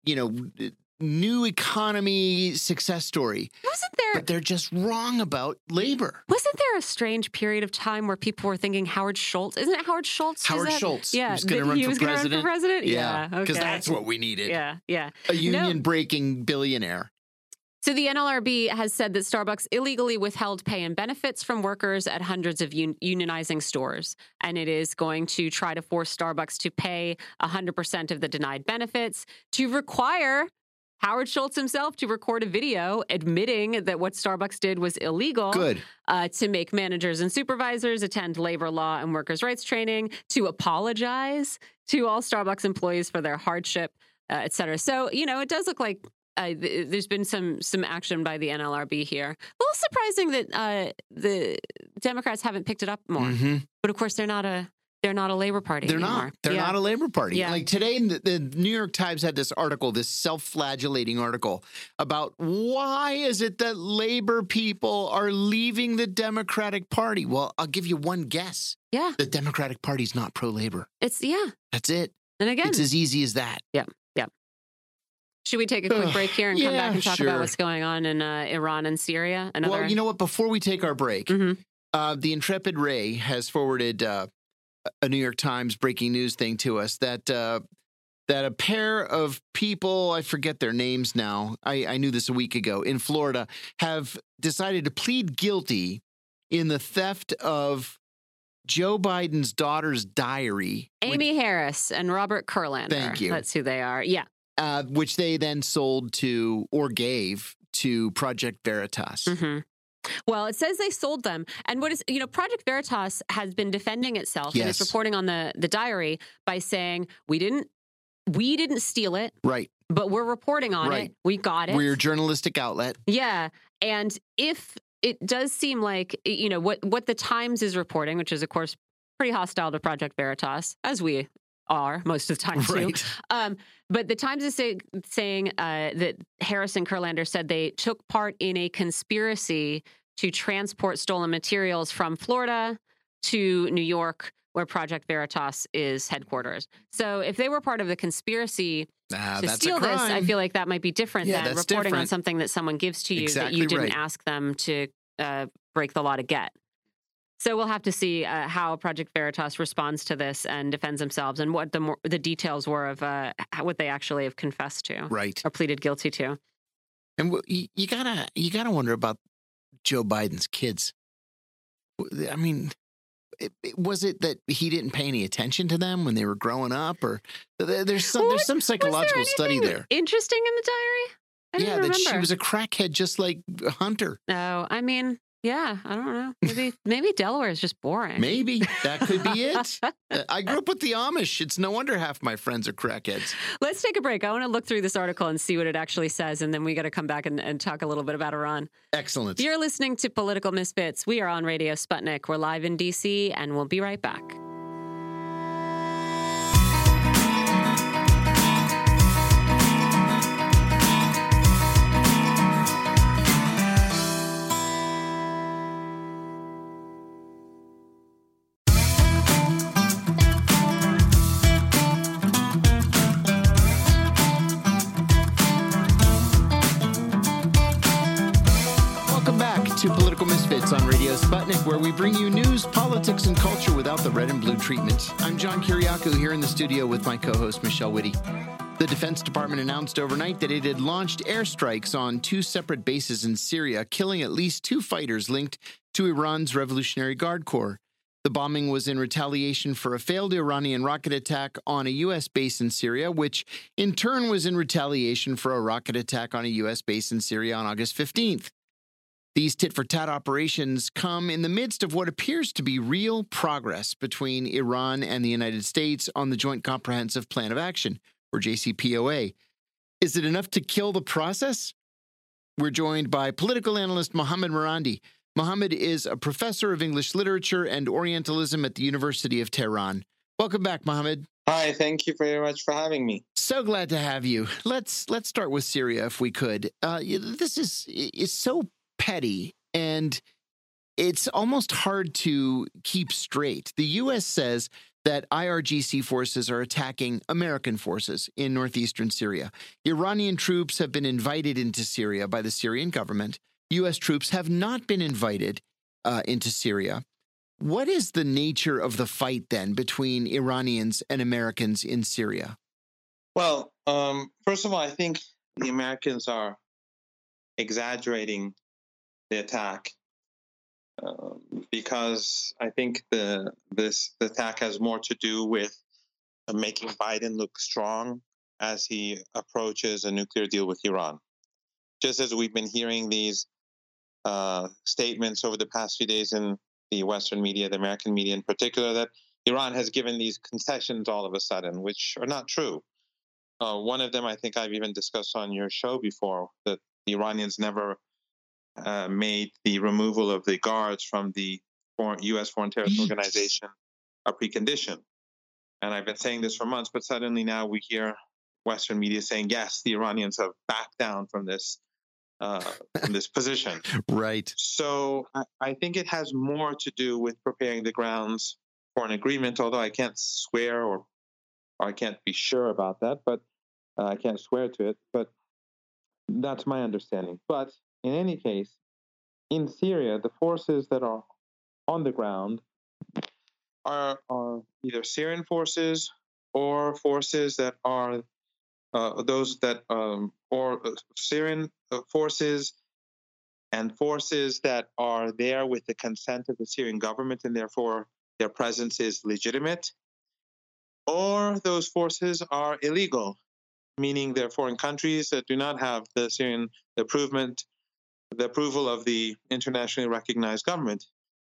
you know, new economy success story.
Wasn't there?
But they're just wrong about labor.
Wasn't there a strange period of time where people were thinking Howard Schultz? Isn't it Howard Schultz?
Howard
that?
Schultz,
Yeah,
who's gonna
that
run
he
for
was
president?
for president.
Yeah,
okay.
because that's what we needed.
Yeah, yeah.
A union breaking billionaire.
So the NLRB has said that Starbucks illegally withheld pay and benefits from workers at hundreds of un- unionizing stores, and it is going to try to force Starbucks to pay 100% of the denied benefits, to require Howard Schultz himself to record a video admitting that what Starbucks did was illegal.
Good.
Uh, to make managers and supervisors attend labor law and workers' rights training, to apologize to all Starbucks employees for their hardship, uh, et cetera. So, you know, it does look like uh, th- there's been some some action by the NLRB here. A little surprising that uh, the Democrats haven't picked it up more,
hmm
but of course they're not a they're not a labor party.
They're
anymore.
not. They're
Yeah.
not a labor party.
Yeah.
Like today, the, the New York Times had this article, this self-flagellating article about why is it that labor people are leaving the Democratic Party? Well, I'll give you one guess:
Yeah,
the Democratic Party's not pro-labor.
it's yeah.
That's it.
And again,
It's as easy as that. Yeah. Yeah.
Should we take a quick break here and come
yeah,
back and talk
sure.
about what's going on in uh, Iran and Syria? Another.
Well, you know what? Before we take our break,
Mhm.
uh, the Intrepid Ray has forwarded uh, a New York Times breaking news thing to us that uh, that a pair of people, I forget their names now, I, I knew this a week ago, in Florida, have decided to plead guilty in the theft of Joe Biden's daughter's diary. which-
Aimee Harris and Robert Kurlander.
Thank you.
That's who they are. Yeah.
uh, which they then sold to or gave to Project Veritas.
hmm Well, it says they sold them, and what is you know Project Veritas has been defending itself and it's reporting on the the diary by saying we didn't we didn't steal it,
Right.
but we're reporting on
Right.
it. We got it.
We're a journalistic outlet.
Yeah, and if it does seem like you know what what the Times is reporting, which is of course pretty hostile to Project Veritas, as we are most of the time too.
Right.
Um, but the Times is say, saying uh, that Harris and Kurlander said they took part in a conspiracy to transport stolen materials from Florida to New York, where Project Veritas is headquarters. So if they were part of the conspiracy to steal this. I feel like that might be different
Yeah,
than reporting on something that someone gives to you that you didn't
right.
ask them to uh, break the law to get. So we'll have to see uh, how Project Veritas responds to this and defends themselves, and what the more, the details were of uh, what they actually have confessed to
right.
or pleaded guilty to.
And wh- you, gotta you gotta wonder about Joe Biden's kids. I mean, it, it- was it that he didn't pay any attention to them when they were growing up, or there's some
Well,
there's some
Was there
psychological study there?
Interesting in the diary. I
Yeah,
didn't
that
remember.
she was a crackhead just like Hunter.
No, I mean, yeah, I don't know. Maybe (laughs) maybe Delaware is just boring.
Maybe that could be (laughs) it. Uh, I grew up with the Amish. It's no wonder half my friends are crackheads.
Let's take a break. I want to look through this article and see what it actually says, and then we got to come back and, and talk a little bit about Iran.
Excellent.
You're listening to Political Misfits. We are on Radio Sputnik. We're live in DC, and we'll be right back.
Misfits on Radio Sputnik, where we bring you news, politics, and culture without the red and blue treatment. I'm John Kiriakou here in the studio with my co host, Michelle Witte. The Defense Department announced overnight that it had launched airstrikes on two separate bases in Syria, killing at least two fighters linked to Iran's Revolutionary Guard Corps. The bombing was in retaliation for a failed Iranian rocket attack on a U.S. base in Syria, which in turn was in retaliation for a rocket attack on a U.S. base in Syria on August 15th. These tit for tat operations come in the midst of what appears to be real progress between Iran and the United States on the Joint Comprehensive Plan of Action, or JCPOA. Is it enough to kill the process? We're joined by political analyst Mohammad Marandi. Mohammad is a professor of English literature and Orientalism at the University of Tehran. Welcome back, Mohammed.
Hi, thank you very much for having me.
So glad to have you. Let's let's start with Syria if we could. Uh, this is is so petty and it's almost hard to keep straight. The U.S. says that IRGC forces are attacking American forces in northeastern Syria. Iranian troops have been invited into Syria by the Syrian government. U.S. troops have not been invited uh, into Syria. What is the nature of the fight then between Iranians and Americans in Syria?
Well, um, first of all, I think the Americans are exaggerating the attack um, because I think the this the attack has more to do with uh, making Biden look strong as he approaches a nuclear deal with Iran. Just as we've been hearing these uh, statements over the past few days in the Western media, the American media in particular, that Iran has given these concessions all of a sudden, which are not true. Uh, one of them, I think I've even discussed on your show before, that the Iranians never uh, made the removal of the guards from the foreign, U.S. Foreign Terrorist Organization a precondition. And I've been saying this for months, but suddenly now we hear Western media saying, yes, the Iranians have backed down from this uh, from this position. (laughs)
Right.
So I, I think it has more to do with preparing the grounds for an agreement, although I can't swear or, or I can't be sure about that, but uh, I can't swear to it. But that's my understanding. But in any case, in Syria, the forces that are on the ground are, are either Syrian forces or forces that are uh, those that um, or uh, Syrian uh, forces and forces that are there with the consent of the Syrian government and therefore their presence is legitimate, or those forces are illegal, meaning they're foreign countries that do not have the Syrian approval, the approval of the internationally recognized government,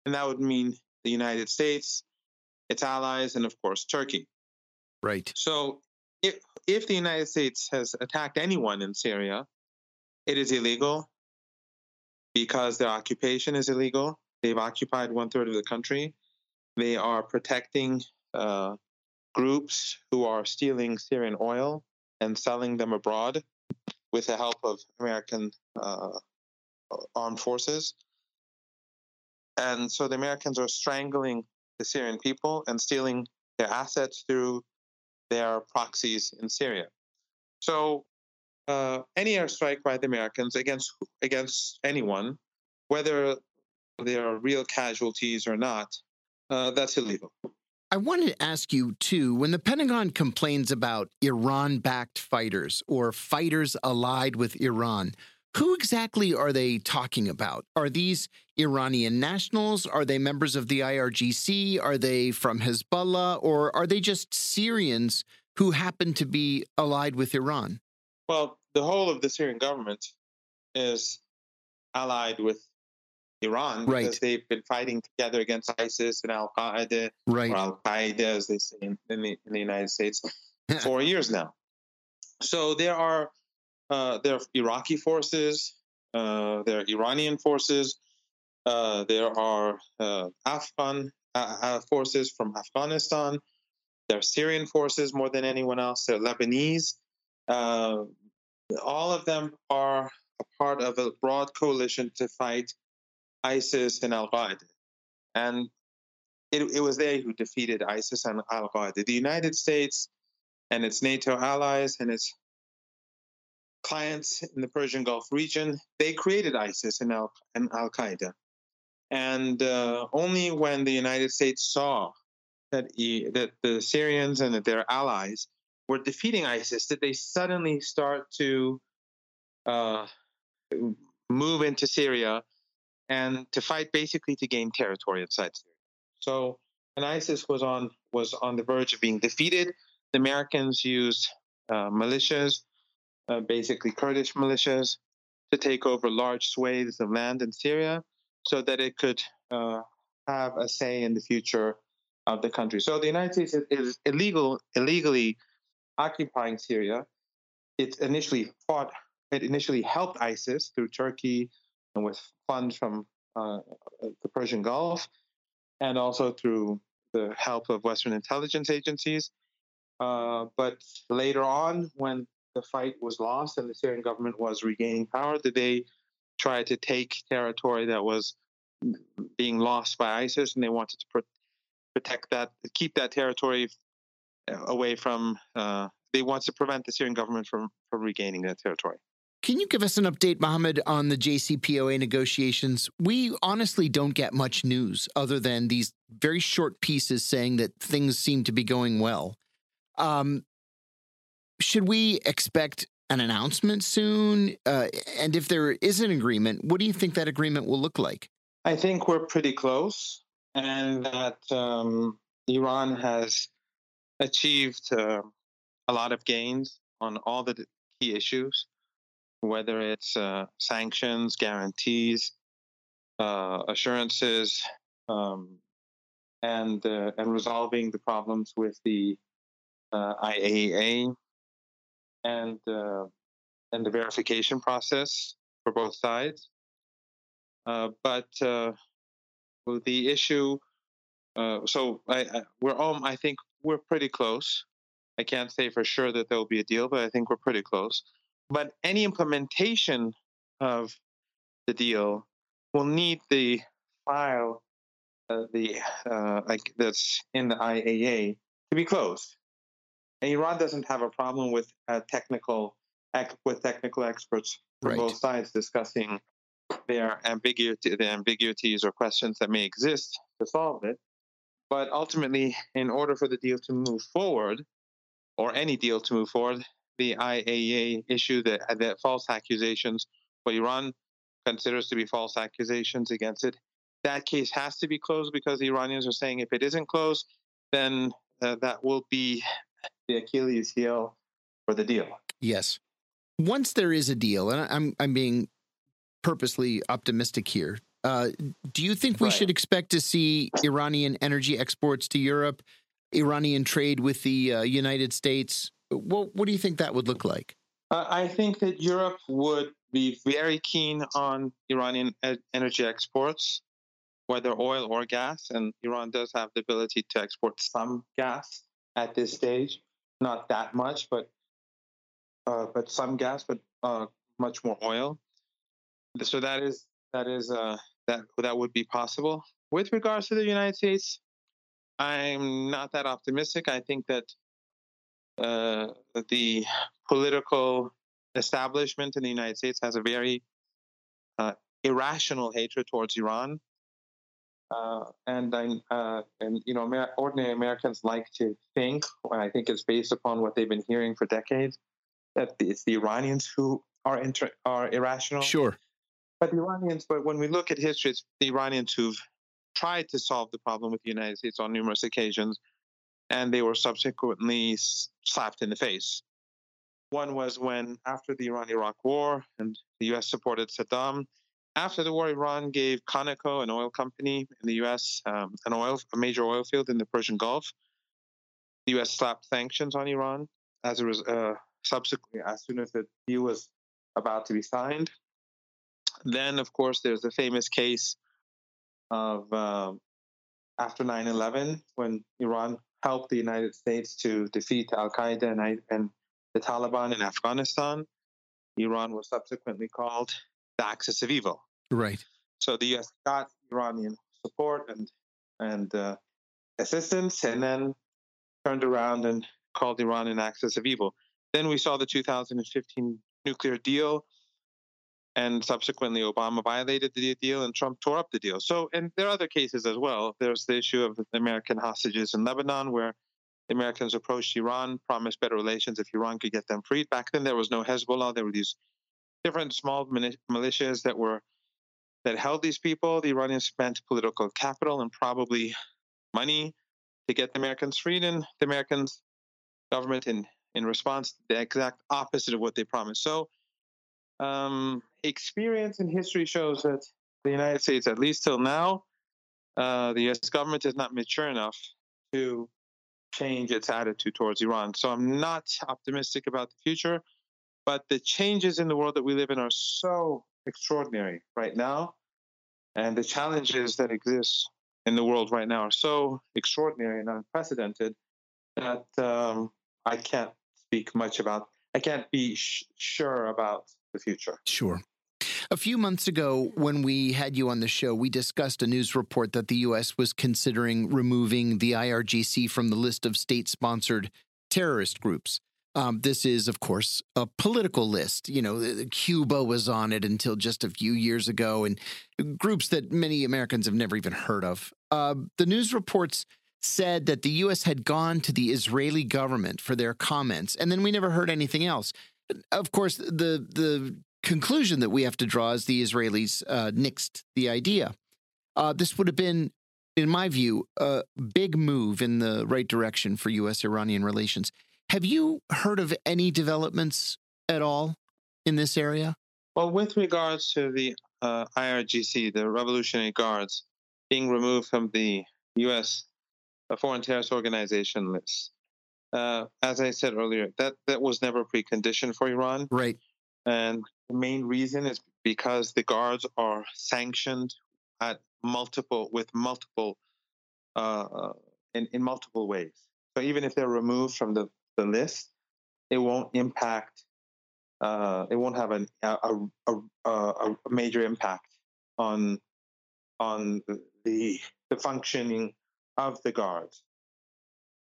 and that would mean the United States, its allies, and of course Turkey.
Right.
So if if the United States has attacked anyone in Syria, it is illegal because their occupation is illegal. They've occupied one third of the country. They are protecting uh, groups who are stealing Syrian oil and selling them abroad with the help of American uh, armed forces. And so the Americans are strangling the Syrian people and stealing their assets through their proxies in Syria. So uh, any airstrike by the Americans against against anyone, whether there are real casualties or not, uh, that's illegal.
I wanted to ask you too when the Pentagon complains about Iran backed fighters or fighters allied with Iran, who exactly are they talking about? Are these Iranian nationals? Are they members of the IRGC? Are they from Hezbollah? Or are they just Syrians who happen to be allied with Iran?
Well, the whole of the Syrian government is allied with Iran because
right.
they've been fighting together against ISIS and Al Qaeda,
right.
or Al Qaeda, as they say in, in, the, in the United States, (laughs) for years now. So there are uh, there are Iraqi forces, uh, there are Iranian forces, uh, there are uh, Afghan uh, forces from Afghanistan, there are Syrian forces more than anyone else, there are Lebanese. all of them are a part of a broad coalition to fight ISIS and Al Qaeda. And it, it was they who defeated ISIS and Al Qaeda. The United States and its NATO allies and its clients in the Persian Gulf region, they created ISIS and Al, Qaeda. And uh, only when the United States saw that, he, that the Syrians and that their allies were defeating ISIS did they suddenly start to uh, move into Syria and to fight basically to gain territory inside Syria. So, when ISIS was on was on the verge of being defeated, the Americans used uh, militias uh, basically Kurdish militias, to take over large swathes of land in Syria so that it could uh, have a say in the future of the country. So the United States is illegal, illegally occupying Syria. It initially fought, it initially helped ISIS through Turkey and with funds from uh, the Persian Gulf, and also through the help of Western intelligence agencies. Uh, but later on, when the fight was lost and the Syrian government was regaining power? Did they try to take territory that was being lost by ISIS and they wanted to protect that, keep that territory away from, uh, they want to prevent the Syrian government from, from regaining that territory.
Can you give us an update, Mohammad, on the JCPOA negotiations? We honestly don't get much news other than these very short pieces saying that things seem to be going well. Um, should we expect an announcement soon? Uh, and if there is an agreement, what do you think that agreement will look like?
I think we're pretty close, and that um, Iran has achieved uh, a lot of gains on all the key issues, whether it's uh, sanctions, guarantees, uh, assurances, um, and uh, and resolving the problems with the uh, IAEA and uh, and the verification process for both sides. but the issue, so I, I, we're all, I think we're pretty close. I can't say for sure that there will be a deal, but I think we're pretty close. But any implementation of the deal will need the file, uh, the uh, like that's in the IAEA to be closed. And Iran doesn't have a problem with uh, technical with technical experts from
right.
both sides discussing their ambiguity, the ambiguities or questions that may exist to solve it. But ultimately, in order for the deal to move forward, or any deal to move forward, the IAEA issue that, that false accusations, what Iran considers to be false accusations against it, that case has to be closed because the Iranians are saying if it isn't closed, then uh, that will be the Achilles heel for the deal.
Yes. Once there is a deal, and I'm I'm being purposely optimistic here. Uh, do you think we right. should expect to see Iranian energy exports to Europe Iranian trade with the uh, United States. What, what do you think that would look like?
Uh, I think that Europe would be very keen on Iranian e- energy exports, whether oil or gas. And Iran does have the ability to export some gas at this stage, not that much, but uh, but some gas, but uh, much more oil. So that is that is uh, that that would be possible. With regards to the United States, I'm not that optimistic. I think that uh, the political establishment in the United States has a very uh, irrational hatred towards Iran. Uh, and I, uh, and you know, Amer- ordinary Americans like to think, and I think it's based upon what they've been hearing for decades, that it's the Iranians who are inter- are irrational.
Sure.
But the Iranians, but when we look at history, it's the Iranians who've tried to solve the problem with the United States on numerous occasions, and they were subsequently slapped in the face. One was when, after the Iran Iraq War and the U.S. supported Saddam, after the war, Iran gave Conoco, an oil company in the U.S., um, an oil, a major oil field in the Persian Gulf. The U.S. slapped sanctions on Iran as a uh, subsequently, as soon as the deal was about to be signed. Then, of course, there's the famous case of uh, after 9/11 when Iran helped the United States to defeat Al Qaeda and, and the Taliban in Afghanistan. Iran was subsequently called the axis of evil.
Right.
So the U.S. got Iranian support and and uh, assistance, and then turned around and called Iran an axis of evil. Then we saw the 2015 nuclear deal, and subsequently Obama violated the deal and Trump tore up the deal. So, and there are other cases as well. There's the issue of the American hostages in Lebanon, where the Americans approached Iran, promised better relations if Iran could get them freed. Back then, there was no Hezbollah. There were these different small militias that were that held these people. The Iranians spent political capital and probably money to get the Americans freed, and the Americans government in in response the exact opposite of what they promised. So um, experience and history shows that the United States, at least till now, uh, the U.S. government is not mature enough to change its attitude towards Iran. So I'm not optimistic about the future, but the changes in the world that we live in are so extraordinary right now, and the challenges that exist in the world right now are so extraordinary and unprecedented that um, I can't speak much about. I can't be sh- sure about the future.
Sure. A few months ago, when we had you on the show, we discussed a news report that the U.S. was considering removing the IRGC from the list of state sponsored terrorist groups. Um, this is, of course, a political list. You know, Cuba was on it until just a few years ago, and groups that many Americans have never even heard of. Uh, the news reports said that the U.S. had gone to the Israeli government for their comments, and then we never heard anything else. of course, the the conclusion that we have to draw is the Israelis uh, nixed the idea. Uh, this would have been, in my view, a big move in the right direction for U.S. Iranian relations. Have you heard of any developments at all in this area?
Well, with regards to the uh, IRGC, the Revolutionary Guards, being removed from the U.S. Foreign Terrorist Organization list, uh, as I said earlier, that that was never a precondition for Iran.
Right.
And the main reason is because the guards are sanctioned at multiple with multiple uh, in in multiple ways. So even if they're removed from the, the list, it won't impact. Uh, it won't have an, a, a, a, a major impact on on the the functioning of the guards.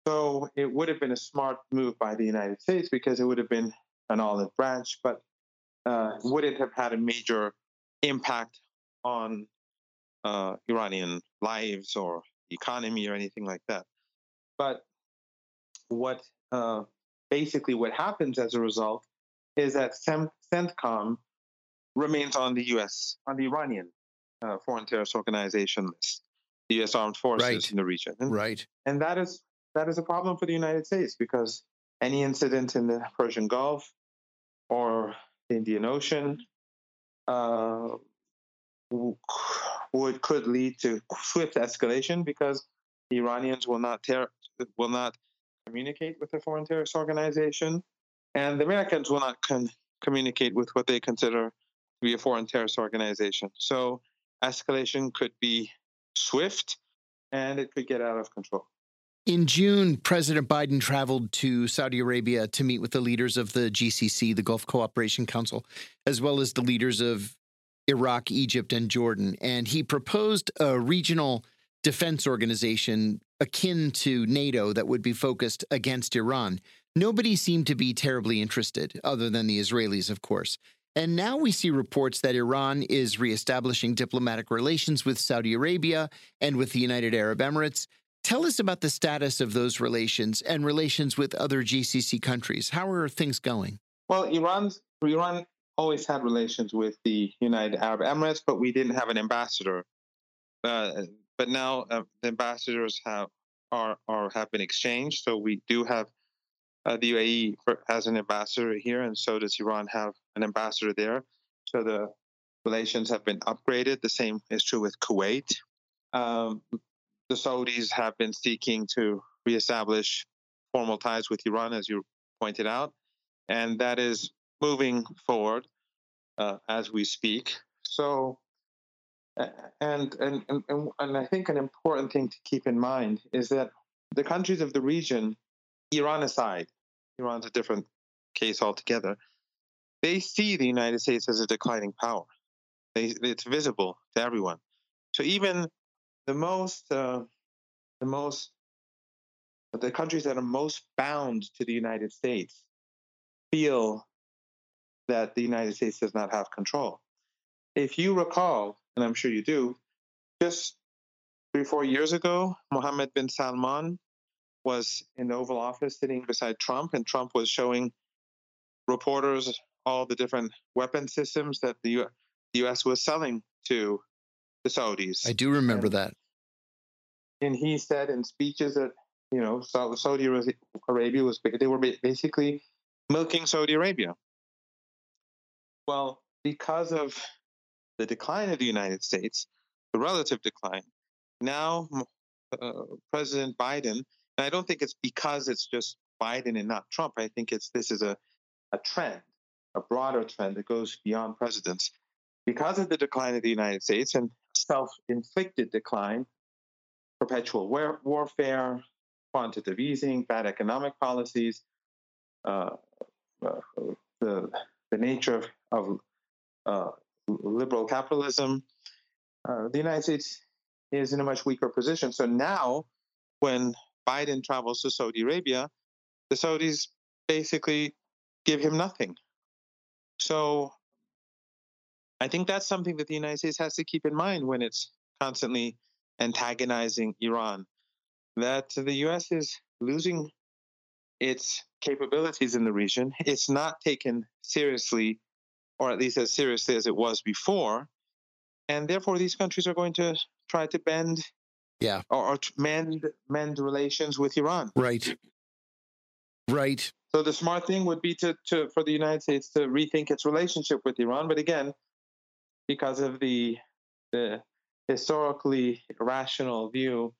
So it would have been a smart move by the United States because it would have been an olive branch, but uh, wouldn't have had a major impact on uh, Iranian lives or economy or anything like that. But what uh, basically what happens as a result is that CENTCOM remains on the U.S. on the Iranian uh, foreign terrorist organization list, the U.S. armed forces
right.
in the region, and,
right?
And that is that is a problem for the United States because any incident in the Persian Gulf or the Indian Ocean uh, would could lead to swift escalation because the Iranians will not ter- will not communicate with a foreign terrorist organization, and the Americans will not con- communicate with what they consider to be a foreign terrorist organization. So escalation could be swift, and it could get out of control.
In June, President Biden traveled to Saudi Arabia to meet with the leaders of the GCC, the Gulf Cooperation Council, as well as the leaders of Iraq, Egypt, and Jordan. And he proposed a regional defense organization akin to NATO that would be focused against Iran. Nobody seemed to be terribly interested, other than the Israelis, of course. And now we see reports that Iran is reestablishing diplomatic relations with Saudi Arabia and with the United Arab Emirates. Tell us about the status of those relations and relations with other GCC countries. How are things going?
Well, Iran's Iran always had relations with the United Arab Emirates, but we didn't have an ambassador. Uh, but now uh, the ambassadors have are, are have been exchanged, so we do have uh, the UAE for, has an ambassador here, and so does Iran have an ambassador there. So the relations have been upgraded. The same is true with Kuwait. Um, the Saudis have been seeking to reestablish formal ties with Iran, as you pointed out, and that is moving forward uh, as we speak. So, and, and and and I think an important thing to keep in mind is that the countries of the region, Iran aside, Iran's a different case altogether. They see the United States as a declining power. They, it's visible to everyone. So even the most uh, the most the countries that are most bound to the United States feel that the United States does not have control. If you recall, and I'm sure you do, just three, four years ago, Mohammed bin Salman was in the Oval Office sitting beside Trump, and Trump was showing reporters all the different weapon systems that the, U- the U.S. was selling to the Saudis.
I do remember
and,
that.
And he said in speeches that you know Saudi Arabia was they were basically milking Saudi Arabia. Well, because of the decline of the United States, the relative decline, now uh, President Biden, and I don't think it's because it's just Biden and not Trump. I think it's this is a, a trend, a broader trend that goes beyond presidents. Because of the decline of the United States and self-inflicted decline, perpetual war- warfare, quantitative easing, bad economic policies, uh, uh, the the nature of, of uh, liberal capitalism, uh, the United States is in a much weaker position. So now, when Biden travels to Saudi Arabia, the Saudis basically give him nothing. So I think that's something that the United States has to keep in mind when it's constantly antagonizing Iran. That the U.S. is losing its capabilities in the region. It's not taken seriously, or at least as seriously as it was before. And therefore, these countries are going to try to bend
Yeah.
or, or mend mend relations with Iran.
Right. Right.
So the smart thing would be to, to for the United States to rethink its relationship with Iran. But again, because of the the historically rational view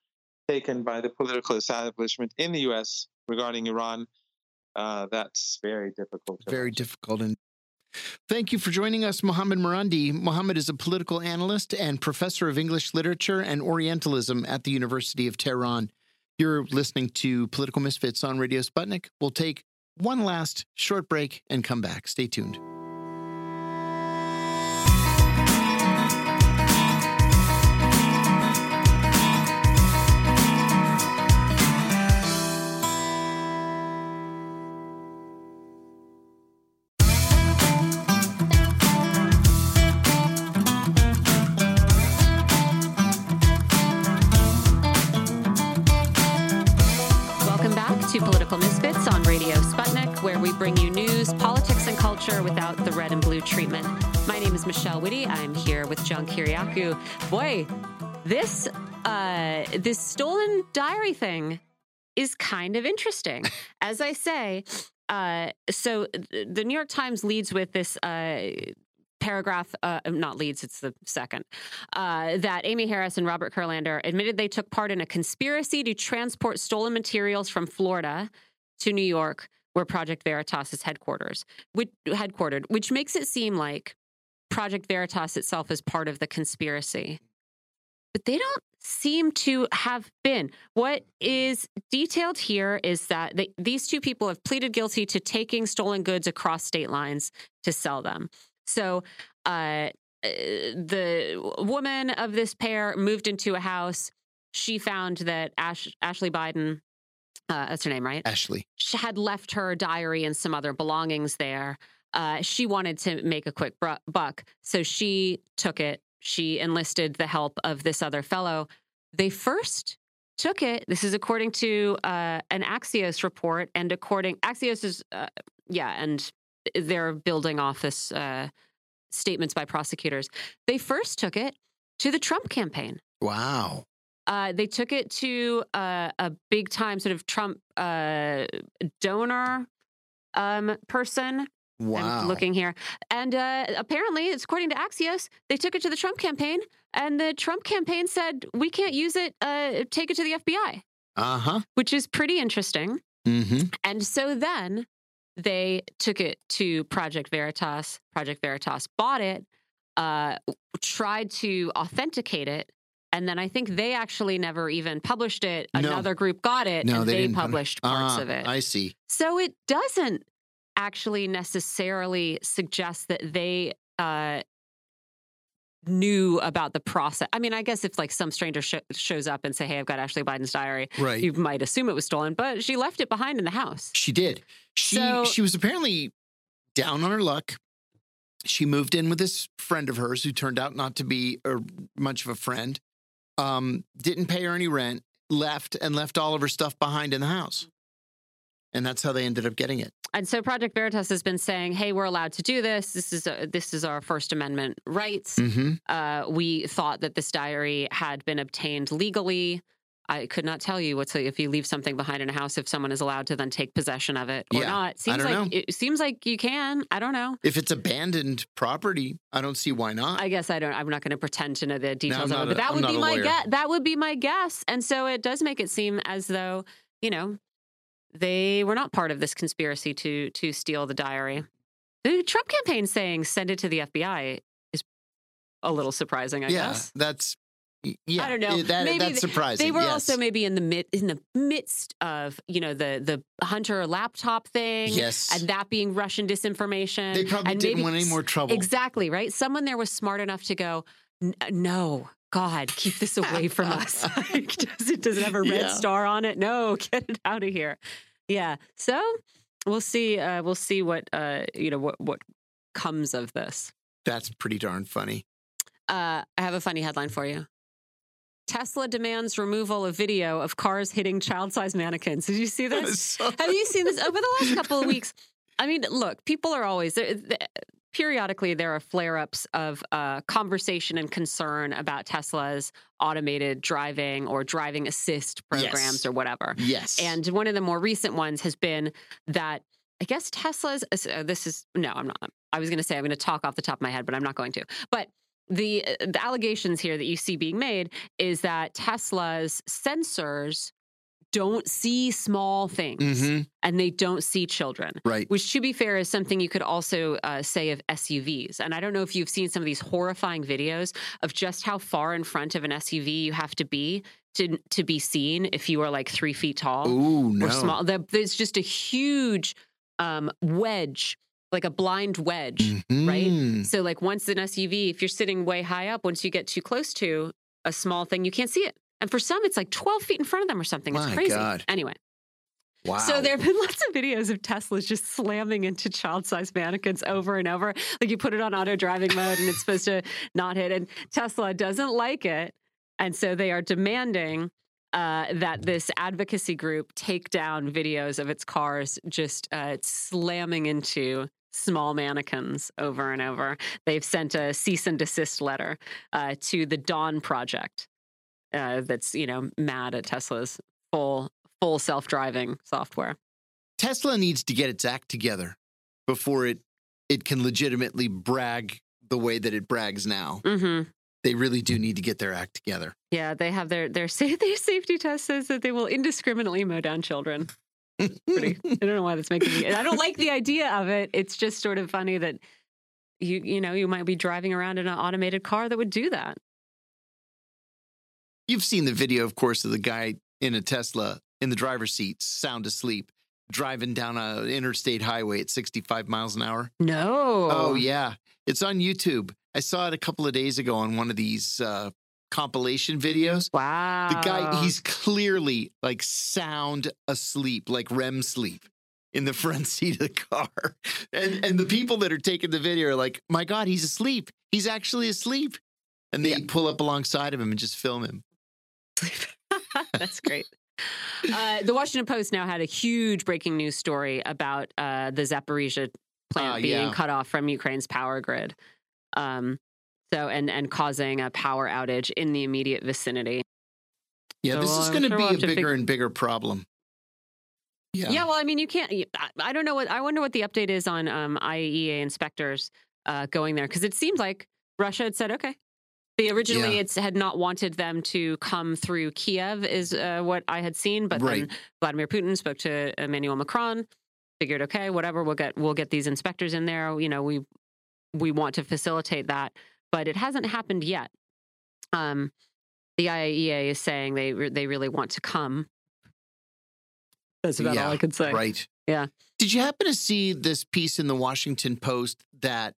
taken by the political establishment in the U.S. regarding Iran, uh, that's very difficult.
Very difficult. And thank you for joining us, Mohammad Marandi. Mohammad is a political analyst and professor of English literature and Orientalism at the University of Tehran. You're listening to Political Misfits on Radio Sputnik. We'll take one last short break and come back. Stay tuned.
Culture without the red and blue treatment. My name is Michelle Witte. I'm here with John Kiriakou. Boy, this uh, this stolen diary thing is kind of interesting. (laughs) As I say, uh, so the New York Times leads with this uh, paragraph, uh, not leads, it's the second, uh, that Aimee Harris and Robert Kurlander admitted they took part in a conspiracy to transport stolen materials from Florida to New York, where Project Veritas is headquarters, which, headquartered, which makes it seem like Project Veritas itself is part of the conspiracy. But they don't seem to have been. What is detailed here is that they, these two people have pleaded guilty to taking stolen goods across state lines to sell them. So, uh, the woman of this pair moved into a house. She found that Ash, Ashley Biden, uh, that's her name, right?
Ashley.
She had left her diary and some other belongings there. Uh, she wanted to make a quick buck, so she took it. She enlisted the help of this other fellow. They first took it. This is according to uh, an Axios report, and according Axios is, uh, yeah, and they're building off this uh, statements by prosecutors. They first took it to the Trump campaign.
Wow.
Uh, they took it to uh, a big time sort of Trump uh, donor um, person.
Wow.
I'm looking here. And uh, apparently, it's according to Axios, they took it to the Trump campaign, and the Trump campaign said, we can't use it, uh, take it to the FBI,
Uh huh.
which is pretty interesting.
Mm-hmm.
And so then they took it to Project Veritas. Project Veritas bought it, uh, tried to authenticate it. And then I think they actually never even published it.
No.
Another group got it
No,
and
they
they, published parts
Ah,
of it.
I see.
So it doesn't actually necessarily suggest that they uh, knew about the process. I mean, I guess if like some stranger sh- shows up and say, "Hey, I've got Ashley Biden's diary,"
Right.
you might assume it was stolen, but she left it behind in the house.
She did. She
So-
she was apparently down on her luck. She moved in with this friend of hers who turned out not to be a, much of a friend. Um, didn't pay her any rent, left and left all of her stuff behind in the house. And that's how they ended up getting it.
And so Project Veritas has been saying, "Hey, we're allowed to do this. This is a, this is our First Amendment rights.
Mm-hmm.
Uh, we thought that this diary had been obtained legally. I could not tell you what's if you leave something behind in a house if someone is allowed to then take possession of it or
Yeah,
not. Seems
don't
like
know.
it seems like you can. I don't know.
If it's abandoned property, I don't see why not.
I guess I don't. I'm not going to pretend to know the details
not
of it, but that
I'm
would be my guess. That would be my guess. And so it does make it seem as though you know they were not part of this conspiracy to to steal the diary. The Trump campaign saying send it to the FBI is a little surprising. I
yeah,
guess.
that's yeah.
I don't know.
That,
Maybe
that's surprising.
They were
yes.
also maybe in the mid in the midst of you know the the Hunter laptop thing,
Yes.
and that being Russian disinformation.
They probably
and
didn't
maybe
want any more trouble.
Exactly right. Someone there was smart enough to go, no. God, keep this away from (laughs) us. (laughs) Like, does it does it have a red
Yeah.
star on it? No, (laughs) get it out of here. Yeah. So we'll see. Uh, we'll see what uh, you know what what comes of this.
That's pretty darn funny.
Uh, I have a funny headline for you. Tesla demands removal of video of cars hitting child-sized mannequins. Did you see this? Have you seen this over the last (laughs) couple of weeks? I mean, look, people are always there. Periodically, there are flare ups of uh, conversation and concern about Tesla's automated driving or driving assist programs
Yes.
or whatever.
yes.
And one of the more recent ones has been that I guess Tesla's. Uh, this is no, I'm not. I was going to say I'm going to talk off the top of my head, but I'm not going to. But the uh, the allegations here that you see being made is that Tesla's sensors don't see small things
Mhm.
and they don't see children.
right.
Which, to be fair, is something you could also uh, say of SUVs. And I don't know if you've seen some of these horrifying videos of just how far in front of an SUV you have to be to to be seen if you are like three feet tall
Ooh, no.
or small. There's just a huge um, wedge, like a blind wedge. right?
Mhm.
So, like once an SUV, if you're sitting way high up, once you get too close to a small thing, you can't see it. And for some, it's like 12 feet in front of them or something. It's
My
crazy.
God.
Anyway.
Wow.
So there have been (laughs) lots of videos of Teslas just slamming into child-sized mannequins over and over. Like you put it on auto driving mode and it's (laughs) supposed to not hit. And Tesla doesn't like it, and so they are demanding uh, that this advocacy group take down videos of its cars just uh, slamming into small mannequins over and over. They've sent a cease and desist letter uh, to the Dawn Project. Uh, that's you know mad at Tesla's full full self driving software.
Tesla needs to get its act together before it it can legitimately brag the way that it brags now.
hmm
They really do need to get their act together.
Yeah, they have their their, (laughs) their safety test says that they will indiscriminately mow down children. Pretty, I don't know why that's making me. I don't like the idea of it. It's just sort of funny that you you know you might be driving around in an automated car that would do that.
You've seen the video, of course, of the guy in a Tesla in the driver's seat, sound asleep, driving down a interstate highway at 65 miles an hour.
No.
Oh, yeah. It's on YouTube. I saw it a couple of days ago on one of these uh, compilation videos.
Wow.
The guy, he's clearly like sound asleep, like REM sleep in the front (laughs) seat of the car. And and the people that are taking the video are like, my God, he's asleep. He's actually asleep. And they
Yeah.
pull up alongside of him and just film him. (laughs)
That's great. Uh, the Washington Post now had a huge breaking news story about uh, the Zaporizhia plant
Ah,
being
yeah.
cut off from Ukraine's power grid. Um, so and and causing a power outage in the immediate vicinity.
Yeah,
So
this is going to
sure
be
we'll
a
have to
bigger
fig-
and bigger problem. Yeah.
Yeah. well, I mean, you can't. I, don't know what. I wonder what the update is on um, IAEA inspectors uh, going there because it seems like Russia had said okay. The originally
Yeah.
it's had not wanted them to come through Kiev is uh, what I had seen, but
Right.
then Vladimir Putin spoke to Emmanuel Macron. Figured okay, whatever. We'll get we'll get these inspectors in there. You know, we we want to facilitate that, but it hasn't happened yet. Um, the IAEA is saying they re- they really want to come. That's about
Yeah,
all I could say.
Right.
Yeah.
Did you happen to see this piece in the Washington Post that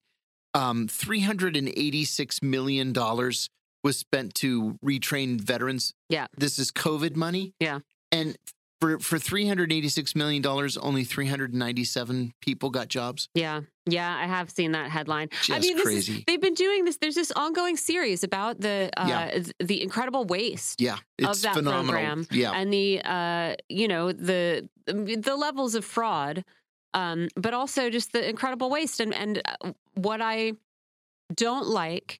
um, $386 million was spent to retrain veterans?
Yeah.
This is COVID money?
Yeah.
And for, for $386 million, only 397 people got jobs?
Yeah, yeah, I have seen that headline. I mean, this is- they've been doing this. There's this ongoing series about the uh,
Yeah.
the incredible waste
Yeah. It's
that
phenomenal.
program.
Yeah.
and the uh, you know the the levels of fraud, um, but also just the incredible waste. And and uh, what I don't like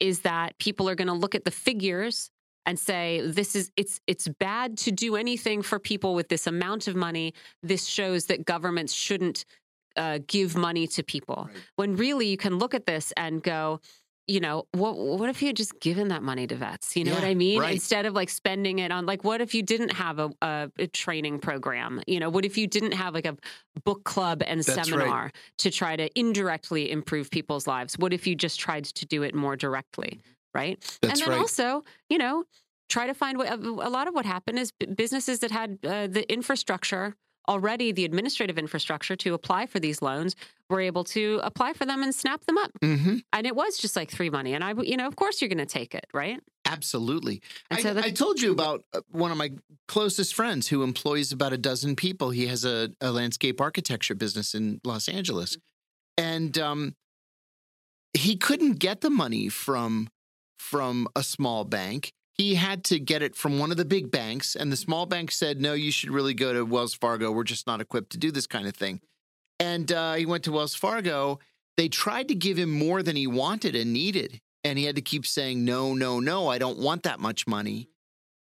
is that people are going to look at the figures and say this is it's it's bad to do anything for people with this amount of money. This shows that governments shouldn't uh, give money to people.
Right.
When really you can look at this and go, you know, what what if you had just given that money to vets? You know what I mean?
right.
Instead of like spending it on like, what if you didn't have a, a, a training program? You know, what if you didn't have like a book club and
That's right.
seminar to try to indirectly improve people's lives? What if you just tried to do it more directly? Right.
That's
and then
right.
also, you know, try to find what a a lot of what happened is businesses that had uh, the infrastructure already, the administrative infrastructure to apply for these loans, were able to apply for them and snap them up.
hmm
And it was just like free money. And I, you know, of course you're going to take it, right?
Absolutely.
And
I,
so
I told you about uh, one of my closest friends who employs about a dozen people. He has a, a landscape architecture business in Los Angeles. And um, he couldn't get the money from from a small bank. He had to get it from one of the big banks, and the small bank said, "No, you should really go to Wells Fargo. We're just not equipped to do this kind of thing." And uh, he went to Wells Fargo. They tried to give him more than he wanted and needed, and he had to keep saying, "No, no, no, I don't want that much money,"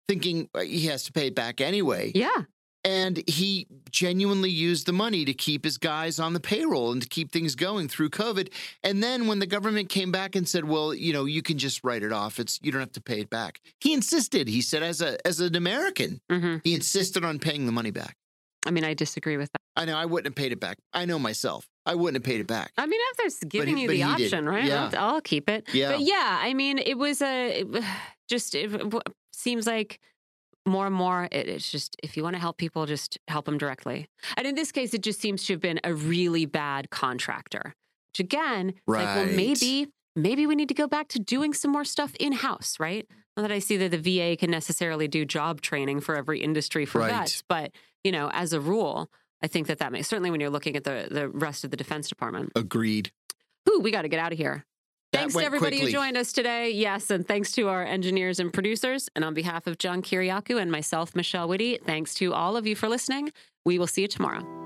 thinking uh, he has to pay it back anyway.
Yeah.
And he genuinely used the money to keep his guys on the payroll and to keep things going through COVID. And then when the government came back and said, "Well, you know, you can just write it off. It's you don't have to pay it back." He insisted. He said, as a as an American,
hmm
he insisted on paying the money back.
I mean, I disagree with that.
I know I wouldn't have paid it back. I know myself. I wouldn't have paid it back.
I mean, if there's giving
he-
you the
he did.
option, right?
Yeah.
I'll, I'll keep it.
Yeah.
But yeah, I mean, it was a it, (sighs) just it seems like more and more it, it's just if you want to help people, just help them directly. And in this case, it just seems to have been a really bad contractor. Which again, it's like well, maybe maybe we need to go back to doing some more stuff in house, right? Not that I see that the VA can necessarily do job training for every industry for
Right.
vets, but you know, as a rule. I think that that makes certainly when you're looking at the the rest of the Defense Department.
Agreed.
Ooh, we got to get out of here. Thanks to everybody
quickly.
who joined us today. Yes, and thanks to our engineers and producers. And on behalf of John Kiriakou and myself, Michelle Witte, thanks to all of you for listening. We will see you tomorrow.